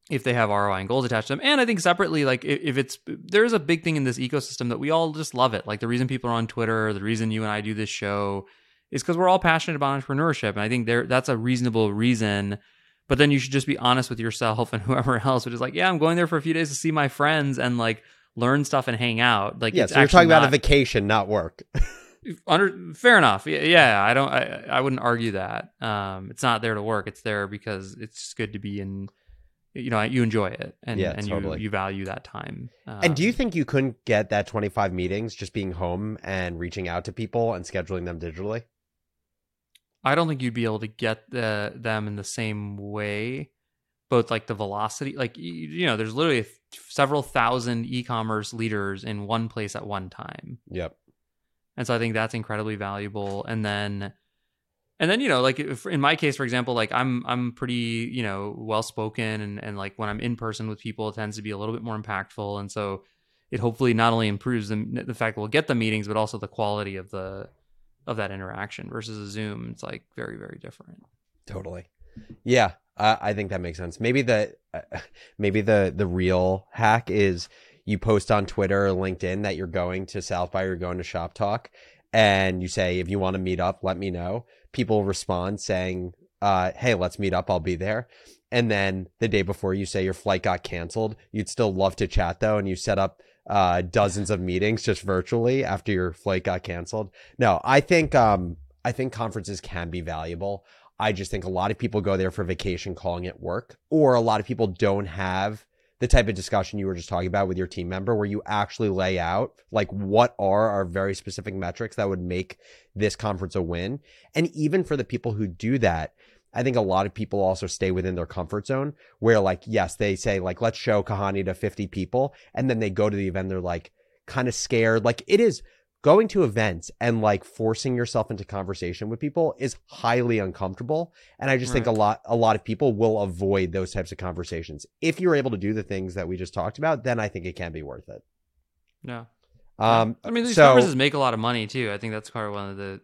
if they have ROI and goals attached to them. And I think separately, like if, if it's there's a big thing in this ecosystem that we all just love it. Like the reason people are on Twitter, the reason you and I do this show is because we're all passionate about entrepreneurship. And I think there that's a reasonable reason. But then you should just be honest with yourself and whoever else, which is like, yeah, I'm going there for a few days to see my friends and like learn stuff and hang out. Like, yeah, so you're talking about a vacation, not work. under fair enough yeah, yeah i don't I, I wouldn't argue that um it's not there to work it's there because it's good to be in you know you enjoy it and Yeah, and totally. you you value that time um, and do you think you couldn't get that 25 meetings just being home and reaching out to people and scheduling them digitally? I don't think you'd be able to get the, them in the same way both like the velocity like you, know there's literally several thousand e-commerce leaders in one place at one time. Yep. and so i think that's incredibly valuable. And then and then you know like if, in my case for example like i'm i'm pretty you know well spoken and and like when i'm in person with people it tends to be a little bit more impactful. And so it hopefully not only improves the, the fact that we'll get the meetings but also the quality of the of that interaction versus a zoom it's like very very different Totally. Yeah, uh, I think that makes sense. Maybe the uh, maybe the the real hack is you post on Twitter or LinkedIn that you're going to South by or going to Shop Talk, and you say if you want to meet up, let me know. People respond saying, uh, "Hey, let's meet up. I'll be there." And then the day before you say your flight got canceled, you'd still love to chat though, and you set up uh, dozens of meetings just virtually after your flight got canceled. No, I think um, I think conferences can be valuable. I just think a lot of people go there for vacation, calling it work, or a lot of people don't have the type of discussion you were just talking about with your team member where you actually lay out like what are our very specific metrics that would make this conference a win. And even for the people who do that, I think a lot of people also stay within their comfort zone where like, yes, they say like, let's show Kahani to 50 people. And then they go to the event. They're like kind of scared. Like it is going to events and like forcing yourself into conversation with people is highly uncomfortable and i just right. think a lot a lot of people will avoid those types of conversations if you're able to do the things that we just talked about then i think it can be worth it no um i mean these so, conferences make a lot of money too i think that's part of one of the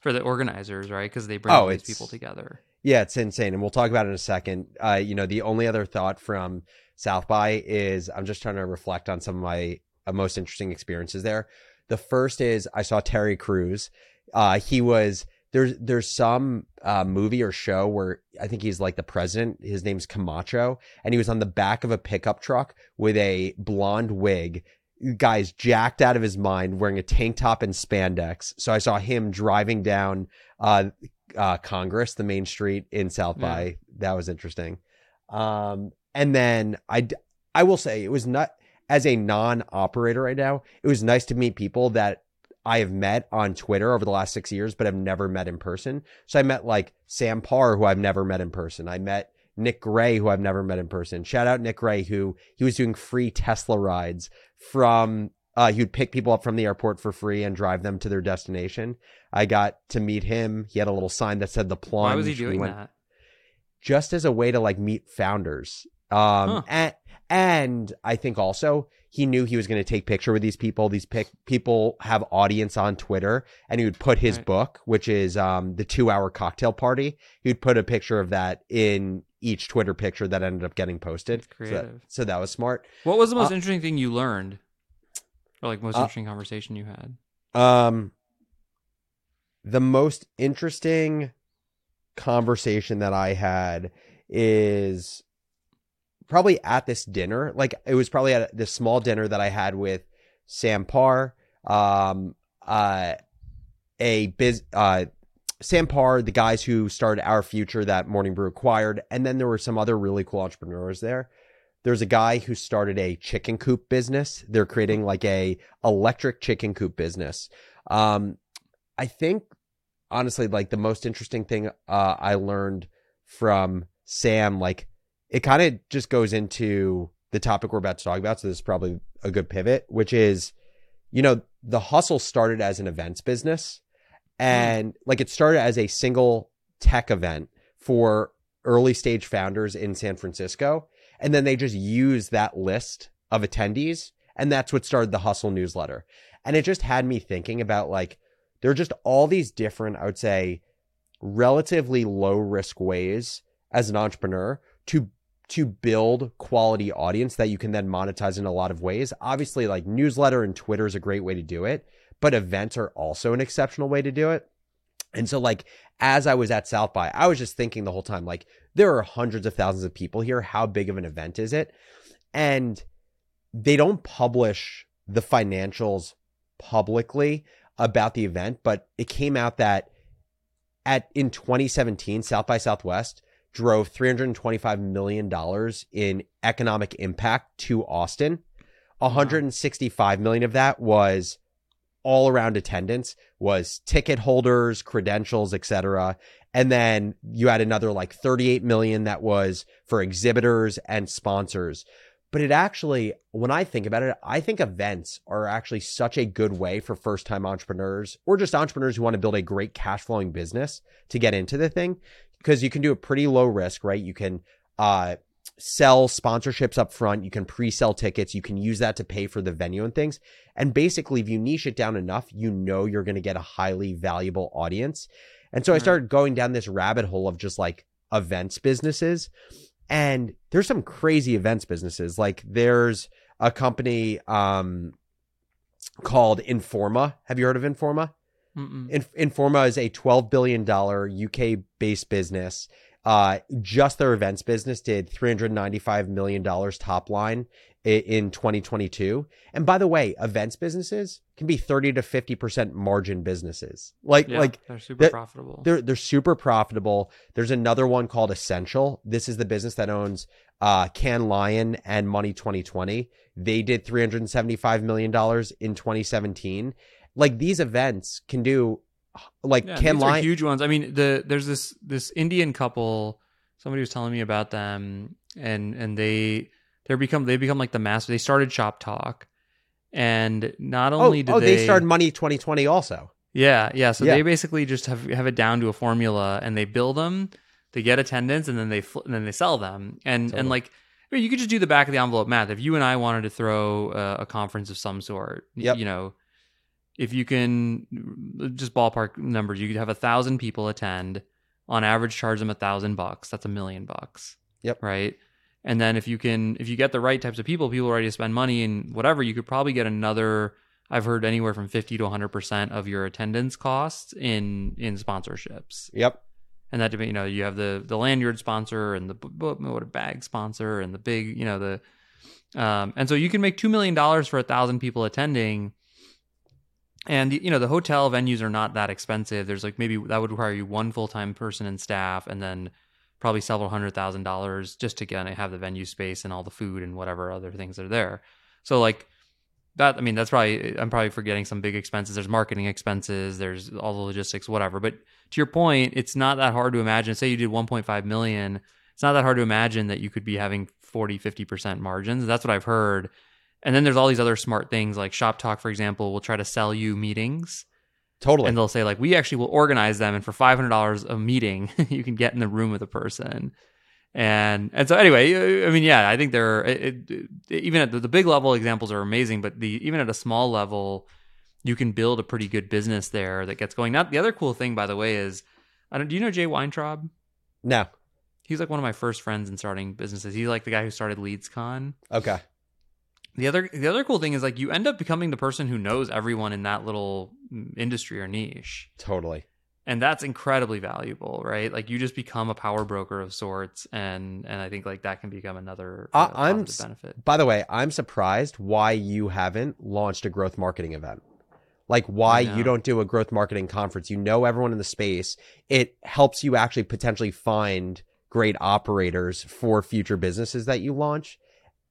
for the organizers right because they bring oh, these people together yeah it's insane and we'll talk about it in a second uh you know the only other thought from south by is i'm just trying to reflect on some of my uh, most interesting experiences there the first is I saw Terry Crews. Uh, he was there's there's some uh, movie or show where I think he's like the president. His name's Camacho, and he was on the back of a pickup truck with a blonde wig. Guy's jacked out of his mind, wearing a tank top and spandex. So I saw him driving down uh, uh, Congress, the main street in South by. Yeah. That was interesting. Um, and then I I will say it was not as a non-operator right now, it was nice to meet people that I have met on Twitter over the last six years, but have never met in person. So I met like Sam Parr, who I've never met in person. I met Nick Gray, who I've never met in person. Shout out Nick Gray, who he was doing free Tesla rides from. Uh, he would pick people up from the airport for free and drive them to their destination. I got to meet him. He had a little sign that said the plunge. Why was he doing went, that? Just as a way to like meet founders. Um, huh. and and I think also he knew he was going to take picture with these people. These pic- people have audience on Twitter, and he would put his right. book, which is um, the Two Hour Cocktail Party. He would put a picture of that in each Twitter picture that ended up getting posted. creative. So that, so that, was smart. What was the most uh, interesting thing you learned, or like most uh, interesting conversation you had? Um, the most interesting conversation that I had is probably at this dinner. Like it was probably at this small dinner that I had with Sam Parr, um, uh, a biz, uh, Sam Parr, the guys who started Our Future that Morning Brew acquired, and then there were some other really cool entrepreneurs there. There's a guy who started a chicken coop business. They're creating like a electric chicken coop business. Um, I think honestly, like the most interesting thing uh, I learned from Sam, like it kind of just goes into the topic we're about to talk about. So this is probably a good pivot, which is, you know, the hustle started as an events business and mm. like it started as a single tech event for early stage founders in San Francisco. And then they just use that list of attendees. And that's what started the hustle newsletter. And it just had me thinking about like, there are just all these different, I would say, relatively low risk ways as an entrepreneur to to build quality audience that you can then monetize in a lot of ways. Obviously, like newsletter and Twitter is a great way to do it, but events are also an exceptional way to do it. And so, like, as I was at South by, I was just thinking the whole time, like, there are hundreds of thousands of people here. How big of an event is it? And they don't publish the financials publicly about the event, but it came out that at in 2017, South by Southwest, drove $325 million in economic impact to Austin. 165 million of that was all around attendance, was ticket holders, credentials, etc. And then you had another like 38 million that was for exhibitors and sponsors. But it actually, when I think about it, I think events are actually such a good way for first time entrepreneurs or just entrepreneurs who want to build a great cash flowing business to get into the thing because you can do a pretty low risk, right? You can uh, sell sponsorships up front. You can pre-sell tickets. You can use that to pay for the venue and things. And basically, if you niche it down enough, you know you're going to get a highly valuable audience. And so I started going down this rabbit hole of just like events businesses. And there's some crazy events businesses. Like there's a company um, called Informa. Have you heard of Informa? In- Informa is a $12 billion UK based business. Uh, just their events business did $395 million top line in 2022. And by the way, events businesses can be 30 to 50% margin businesses. Like, Yeah, like they're super that- profitable. they're they're super profitable. There's another one called Ascential. This is the business that owns uh Cannes Lion and Money 2020. They did 375 million dollars in 2017. Like these events can do like Yeah, Can huge ones. I mean, the there's this this Indian couple. Somebody was telling me about them, and and they they're become they become like the master. They started Shop Talk, and not Oh, only did oh they, they started Money 2020 also. yeah yeah. So Yeah. they basically just have have it down to a formula, and they build them. They get attendance, and then they fl- and then they sell them, and Totally. and like. I mean, you could just do the back of the envelope math. If you and I wanted to throw uh, a conference of some sort, Yep. you know, if you can just ballpark numbers, you could have a thousand people attend. On average, charge them a thousand bucks. That's a million bucks. Yep. Right. And then if you can, if you get the right types of people, people are ready to spend money and whatever, you could probably get another. I've heard anywhere from fifty to one hundred percent of your attendance costs in in sponsorships Yep. and that you know you have the the lanyard sponsor and the what a bag sponsor and the big you know the um and so you can make two million dollars for a thousand people attending and you know the hotel venues are not that expensive. There's like maybe that would require you one full-time person and staff and then probably several hundred thousand dollars just to kind of have the venue space and all the food and whatever other things that are there. So like that i mean that's probably i'm probably forgetting some big expenses. There's marketing expenses. There's all the logistics whatever. But to your point it's not that hard to imagine. Say you did 1.5 million it's not that hard to imagine that you could be having 40 50% margins. That's what i've heard and then there's all these other smart things like shop talk for example will try to sell you meetings Totally. and they'll say like we actually will organize them and for $500 a meeting you can get in the room with a person and and so anyway i mean yeah i think there are it, it, even at the, the big level examples are amazing but the even at a small level you can build a pretty good business there that gets going Now, the other cool thing by the way is i don't do you know jay weintraub no. he's like one of my first friends in starting businesses he's like the guy who started leadscon Okay. The other the other cool thing is like you end up becoming the person who knows everyone in that little mm, industry or niche Totally. and that's incredibly valuable right like you just become a power broker of sorts and and i think like that can become another I- uh, I'm benefit By the way, I'm surprised why you haven't launched a growth marketing event. Like why you don't do a growth marketing conference. You know everyone in the space. It helps you actually potentially find great operators for future businesses that you launch.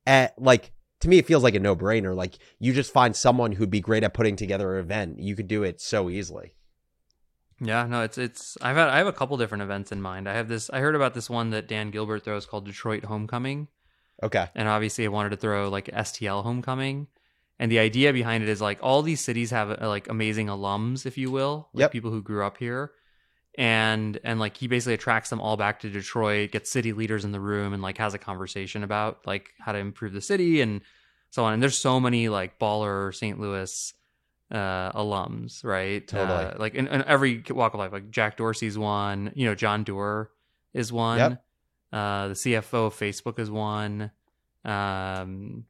At like to me it feels like a no-brainer. Like you just find someone who'd be great at putting together an event. You could do it so easily. yeah no it's it's i've had i have a couple different events in mind i have this i heard about this one that dan gilbert throws called detroit homecoming Okay. and obviously I wanted to throw like STL homecoming. And the idea behind it is like all these cities have like amazing alums, if you will, like Yep. people who grew up here. And and like he basically attracts them all back to Detroit, gets city leaders in the room, and like has a conversation about like how to improve the city and so on. And there's so many like baller St. Louis uh alums, right? Totally. Uh, like in, in every walk of life, like Jack Dorsey's one, you know, John Doerr is one. Yep. Uh, the CFO of Facebook is one. Um,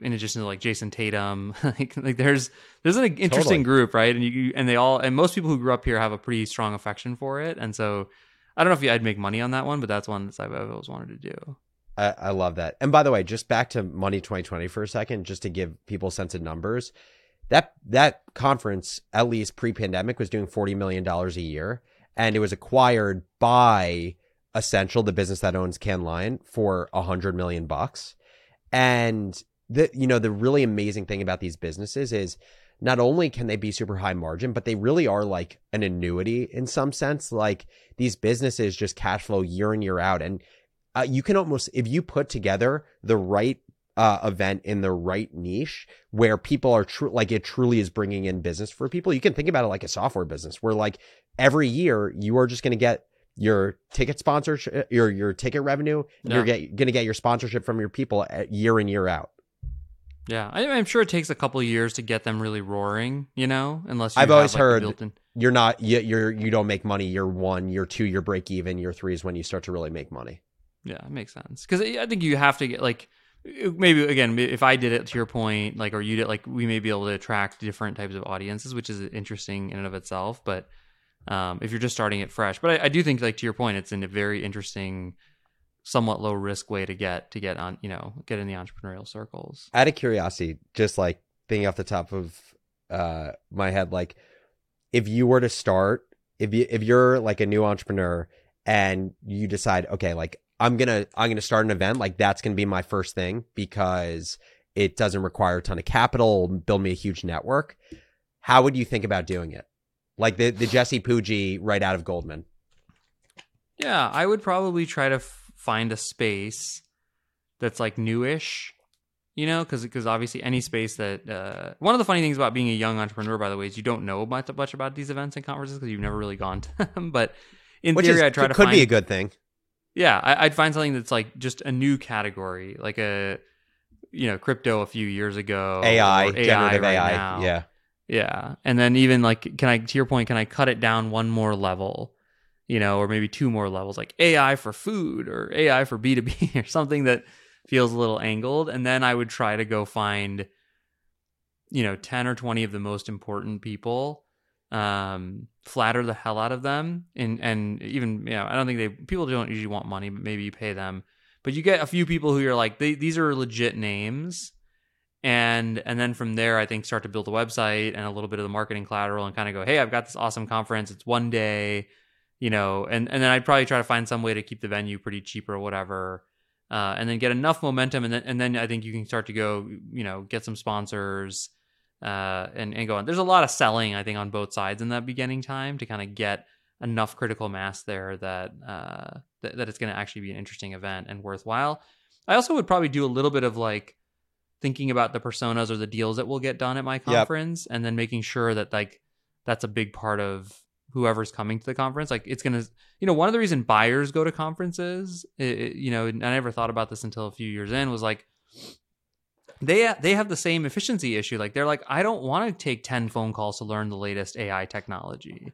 in addition to like Jayson Tatum, like, like there's there's an Totally. interesting group, right? And you and they all and most people who grew up here have a pretty strong affection for it, and so I don't know if I'd make money on that one, but that's one that I've always wanted to do. I, I love that. And by the way, just back to Money 2020 for a second, just to give people a sense of numbers. That that conference, at least pre-pandemic, was doing forty million dollars a year, and it was acquired by Ascential, the business that owns Cannes Lion, for a hundred million bucks. And the you know the really amazing thing about these businesses is not only can they be super high margin, but they really are like an annuity in some sense. Like these businesses just cash flow year in year out, and uh, you can almost if you put together the right uh, event in the right niche where people are true like it truly is bringing in business for people you can think about it like a software business where like every year you are just going to get your ticket sponsorship your your ticket revenue. And you're get, going to get your sponsorship from your people year in year out Yeah, I, I'm sure it takes a couple of years to get them really roaring, you know, unless I've always like, heard- you're not you, you're you don't make money year one year two year break even year three is when you start to really make money Yeah, it makes sense. Because I think you have to get like maybe again if I did it to your point, like or you did like we may be able to attract different types of audiences, which is interesting in and of itself. But um, if you're just starting it fresh. But I, I do think, like to your point, it's in a very interesting, somewhat low risk way to get to get on, you know, get in the entrepreneurial circles. Out of curiosity, just like thinking off the top of uh, my head, like if you were to start, if you if you're like a new entrepreneur and you decide, okay, like I'm gonna I'm gonna start an event, like that's gonna be my first thing because it doesn't require a ton of capital, build me a huge network. How would you think about doing it? Like the the Jesse Pujji right out of Goldman. Yeah, I would probably try to f- find a space that's like newish, you know, because because obviously any space that uh, one of the funny things about being a young entrepreneur, by the way, is you don't know much much about these events and conferences because you've never really gone to them. But in Which theory, is, I try to could find, be a good thing. yeah, I, I'd find something that's like just a new category, like a you know crypto a few years ago, AI, or generative right AI. now. Yeah. Yeah. And then even like can I to your point, can I cut it down one more level? You know, or maybe two more levels, like AI for food or AI for B2B or something that feels a little angled. And then I would try to go find, you know, 10 or 20 of the most important people, um, flatter the hell out of them. And and even, you know, I don't think they people don't usually want money, but maybe you pay them. But you get a few people who you're like, they, these are legit names and and then from there i think start to build a website and a little bit of the marketing collateral and kind of go hey i've got this awesome conference it's one day you know and and then i'd probably try to find some way to keep the venue pretty cheap or whatever uh, and then get enough momentum and then and then i think you can start to go you know get some sponsors uh, and and go on. There's a lot of selling i think on both sides in that beginning time to kind of get enough critical mass there that uh, that, that it's going to actually be an interesting event and worthwhile. I also would probably do a little bit of like thinking about the personas or the deals that will get done at my conference and then making sure that like that's a big part of whoever's coming to the conference like it's gonna you know one of the reason buyers go to conferences it, it- you know and i never thought about this until a few years in was like they they have the same efficiency issue. Like they're like i don't want to take 10 phone calls to learn the latest ai technology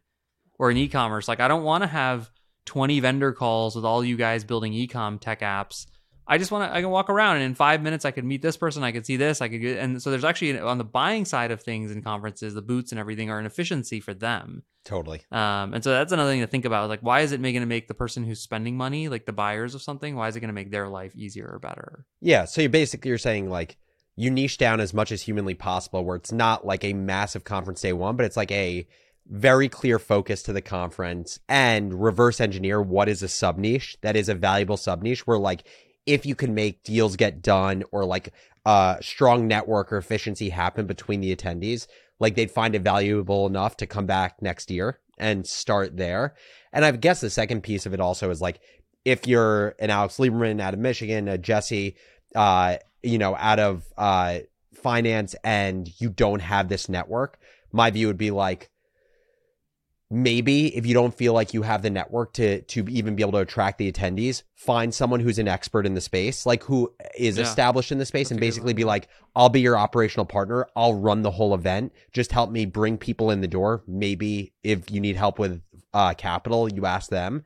or in e-commerce. Like i don't want to have 20 vendor calls with all you guys building e-com tech apps I just want to. I can walk around, and in five minutes, I could meet this person. I could see this. I could get, and so there's actually on the buying side of things in conferences, the boots and everything are an efficiency for them. Totally. Um, and so that's another thing to think about. Like, why is it going to make the person who's spending money, like the buyers of something, why is it going to make their life easier or better? Yeah. So you basically you're saying like you niche down as much as humanly possible, where it's not like a massive conference day one, but it's like a very clear focus to the conference and reverse engineer what is a sub niche that is a valuable sub niche where like if you can make deals get done or like uh strong network or efficiency happen between the attendees, like they'd find it valuable enough to come back next year and start there. And I guess the second piece of it also is like if you're an Alex Lieberman out of Michigan, a Jesse, uh, you know, out of uh, finance, and you don't have this network, my view would be like maybe if you don't feel like you have the network to to even be able to attract the attendees, find someone who's an expert in the space, like who is Yeah. established in the space, That's and basically be like, I'll be your operational partner. I'll run the whole event. Just help me bring people in the door. Maybe if you need help with uh, capital, you ask them.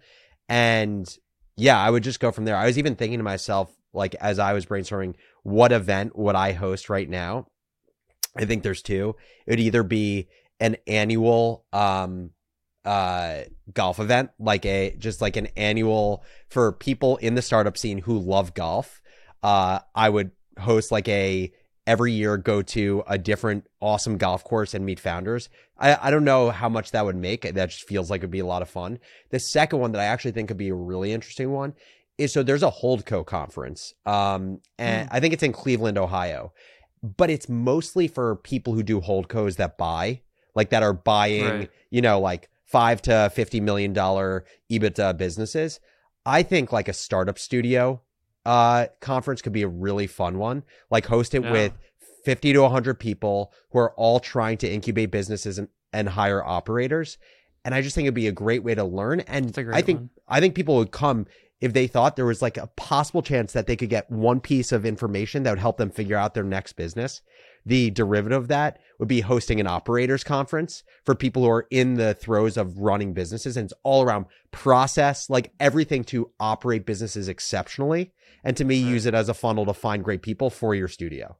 And yeah, I would just go from there. I was even thinking to myself, like as I was brainstorming, what event would I host right now? I think there's two. It would either be an annual um uh golf event, like a just like an annual for people in the startup scene who love golf. Uh I would host like a every year go to a different awesome golf course and meet founders. I, I don't know how much that would make. That just feels like it'd be a lot of fun. The second one that I actually think could be a really interesting one is so there's a Holdco conference. Um, and I think it's in Cleveland, Ohio, but it's mostly for people who do Holdcos that buy, like that are buying, Right. you know, like five to fifty million dollar EBITDA businesses. I think like a startup studio uh conference could be a really fun one. Like host it Yeah. with 50 to 100 people who are all trying to incubate businesses and, and hire operators. And I just think it'd be a great way to learn. And It's a great I think one. I think people would come if they thought there was like a possible chance that they could get one piece of information that would help them figure out their next business. The derivative of that would be hosting an operators conference for people who are in the throes of running businesses. And it's all around process, like everything to operate businesses exceptionally. And to me, Right. use it as a funnel to find great people for your studio.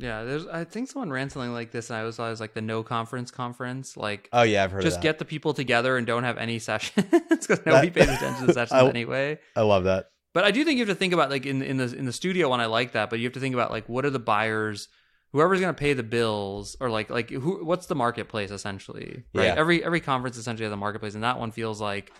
Yeah, there's. I think someone ran something like this, and I was, I was like the no conference conference, like Oh yeah, I've heard just get the people together and don't have any sessions because nobody pays attention to the sessions I- anyway. I love that. But I do think you have to think about like in in the in the studio one, I like that. But you have to think about like what are the buyers, whoever's going to pay the bills, or like like who what's the marketplace essentially, right? Yeah. Every every conference essentially has a marketplace, and that one feels like.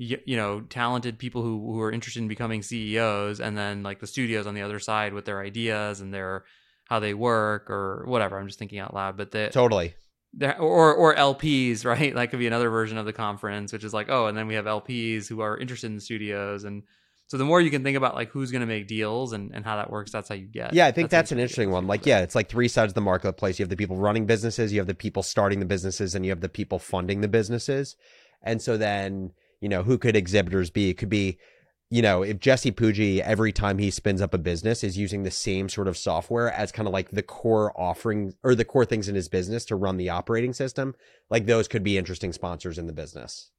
You, you know, talented people who who are interested in becoming CEOs, and then like the studios on the other side with their ideas and their how they work or whatever. I'm just thinking out loud, but the Totally. or or LPs, right? That could be another version of the conference, which is like, oh, and then we have LPs who are interested in studios, and so the more you can think about like who's going to make deals and, and how that works, that's how you get. Yeah, I think that's how an interesting one. Like, yeah, it's like three sides of the marketplace. You have the people running businesses, you have the people starting the businesses, and you have the people funding the businesses. And so then, you know, who could exhibitors be? It could be, you know, if Jesse Pujji, every time he spins up a business, is using the same sort of software as kind of like the core offering or the core things in his business to run the operating system, like those could be interesting sponsors in the business.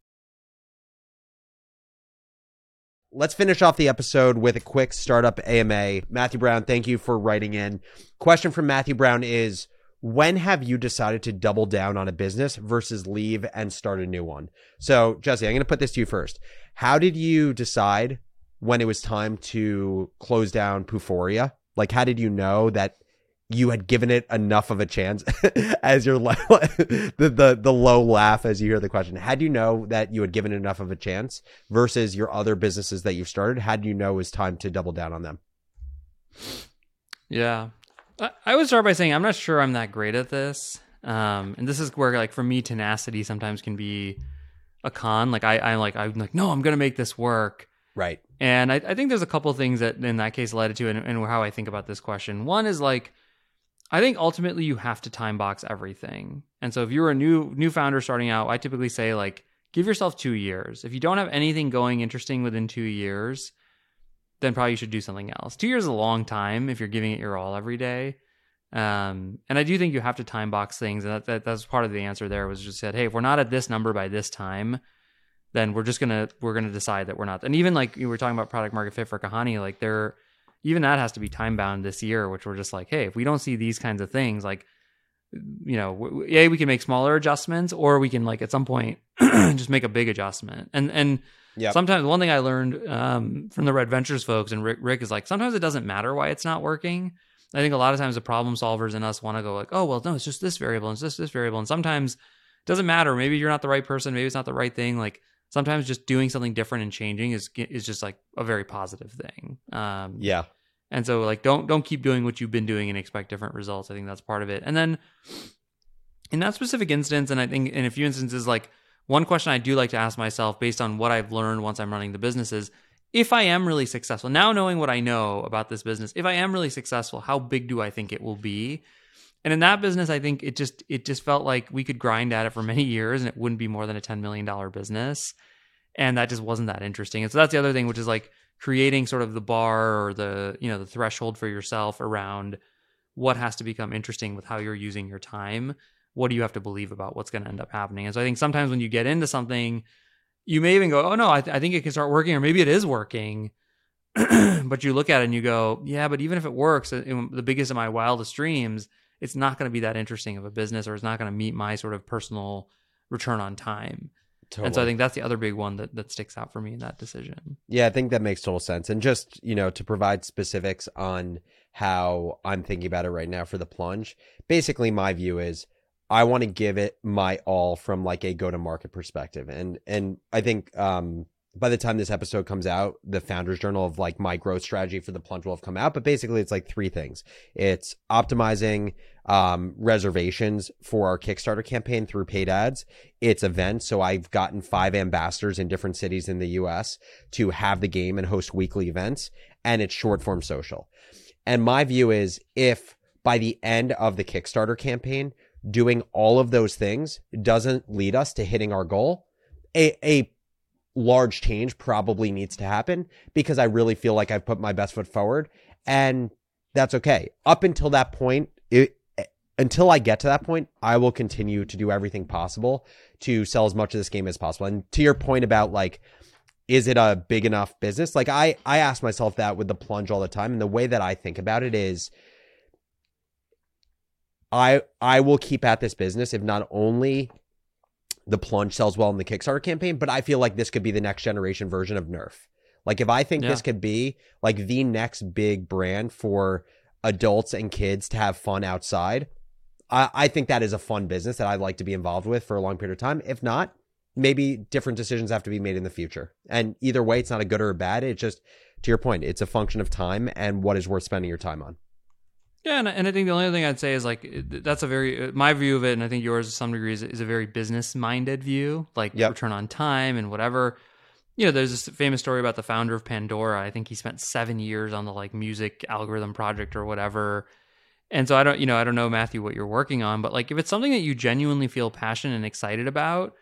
Let's finish off the episode with a quick startup AMA. Matthew Brown, thank you for writing in. Question from Matthew Brown is When have you decided to double down on a business versus leave and start a new one? So, Jesse, I'm going to put this to you first. How did you decide when it was time to close down Puforia? Like, how did you know that you had given it enough of a chance as your the, the the low laugh as you hear the question how do you know that you had given it enough of a chance versus your other businesses that you've started how do you know it was time to double down on them Yeah. I, I would start by saying I'm not sure I'm that great at this. Um, and this is where like for me, tenacity sometimes can be a con. Like I, I'm like, I'm like, no, I'm going to make this work. right And I, I think there's a couple things that in that case led it to and, and how I think about this question. One is like, I think ultimately you have to time box everything. And so if you're a new new founder starting out, I typically say like give yourself 2 years. If you don't have anything going interesting within 2 years, then probably you should do something else. 2 years is a long time if you're giving it your all every day. Um, and I do think you have to time box things, and that, that that's part of the answer. There was just said, hey, if we're not at this number by this time, then we're just gonna we're gonna decide that we're not. And even like you were talking about product market fit for Kahani, like there, even that has to be time bound this year, which we're just like, hey, if we don't see these kinds of things, like you know, w- yeah, we can make smaller adjustments, or we can like at some point just make a big adjustment. And and Yep. sometimes one thing I learned um, from the Red Ventures folks and Rick, Rick is like sometimes it doesn't matter why it's not working. I think a lot of times the problem solvers in us want to go like, oh well, no, it's just this variable, and it's just this variable, and sometimes it doesn't matter. Maybe you're not the right person, maybe it's not the right thing. Like sometimes just doing something different and changing is is just like a very positive thing. Um, yeah and so like don't don't keep doing what you've been doing and expect different results. I think that's part of it. And then in that specific instance, and I think in a few instances, like one question I do like to ask myself based on what I've learned once I'm running the business is if I am really successful, now knowing what I know about this business, if I am really successful, how big do I think it will be? And in that business, I think it just it just felt like we could grind at it for many years and it wouldn't be more than a $10 million business. And that just wasn't that interesting. And so that's the other thing, which is like creating sort of the bar or the, you know, the threshold for yourself around what has to become interesting with how you're using your time. What do you have to believe about what's going to end up happening? And so I think sometimes when you get into something, you may even go, oh no, I, th- I think it can start working, or maybe it is working. but you look at it and you go, yeah, but even if it works, in the biggest of my wildest dreams, it's not going to be that interesting of a business, or it's not going to meet my sort of personal return on time. totally. And so I think that's the other big one that, that sticks out for me in that decision. Yeah, I think that makes total sense. And just, you know, to provide specifics on how I'm thinking about it right now for the plunge, basically my view is I want to give it my all from like a go to market perspective. And and I think um by the time this episode comes out, the founders journal of like my growth strategy for the plunge will have come out. But basically it's like three things. It's optimizing um reservations for our Kickstarter campaign through paid ads. It's events. So I've gotten five ambassadors in different cities in the US to have the game and host weekly events. And it's short form social. And my view is if by the end of the Kickstarter campaign, doing all of those things doesn't lead us to hitting our goal, a, a large change probably needs to happen because I really feel like I've put my best foot forward. And that's okay. Up until that point, it, until I get to that point, I will continue to do everything possible to sell as much of this game as possible. And to your point about like, is it a big enough business? Like I, I ask myself that with the plunge all the time. And the way that I think about it is I I will keep at this business if not only the plunge sells well in the Kickstarter campaign, but I feel like this could be the next generation version of Nerf. Like if I think Yeah. this could be like the next big brand for adults and kids to have fun outside, I, I think that is a fun business that I'd like to be involved with for a long period of time. If not, maybe different decisions have to be made in the future. And either way, it's not a good or a bad. It's just to your point, it's a function of time and what is worth spending your time on. Yeah, and, and I think the only other thing I'd say is like that's a very uh, my view of it, and I think yours to some degree is, is a very business minded view, like Yep. return on time and whatever. You know, there's this famous story about the founder of Pandora. I think he spent seven years on the like music algorithm project or whatever. And so I don't, you know, I don't know Matthew what you're working on, but like if it's something that you genuinely feel passionate and excited about,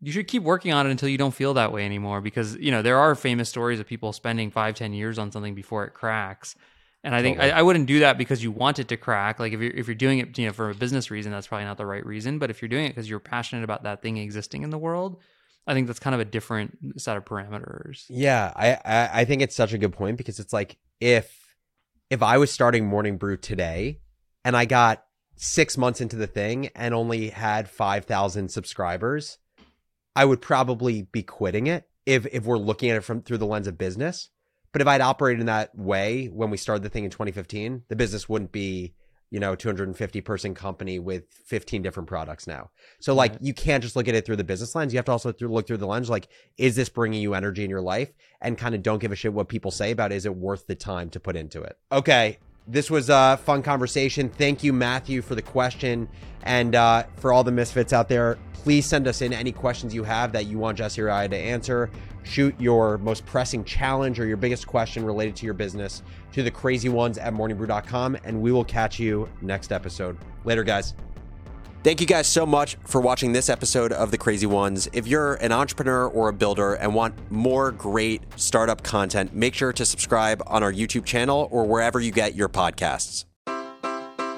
you should keep working on it until you don't feel that way anymore. Because you know there are famous stories of people spending five, ten years on something before it cracks. And I think Totally. I, I wouldn't do that because you want it to crack. Like if you're if you're doing it, you know, for a business reason, that's probably not the right reason. But if you're doing it because you're passionate about that thing existing in the world, I think that's kind of a different set of parameters. Yeah, I, I I think it's such a good point because it's like if if I was starting Morning Brew today and I got six months into the thing and only had five thousand subscribers, I would probably be quitting it if if we're looking at it from through the lens of business. But if I'd operated in that way when we started the thing in 2015, the business wouldn't be you know 250 person company with 15 different products now. So like Right. you can't just look at it through the business lens. You have to also through, look through the lens like is this bringing you energy in your life and kind of don't give a shit what people say about it. is it worth the time to put into it. Okay, this was a fun conversation. Thank you Matthew for the question and uh, for all the misfits out there. Please send us in any questions you have that you want Jesse or I to answer. Shoot your most pressing challenge or your biggest question related to your business to the crazy ones at morningbrew.com and we will catch you next episode. Later, guys. Thank you guys so much for watching this episode of The Crazy Ones. If you're an entrepreneur or a builder and want more great startup content, make sure to subscribe on our YouTube channel or wherever you get your podcasts.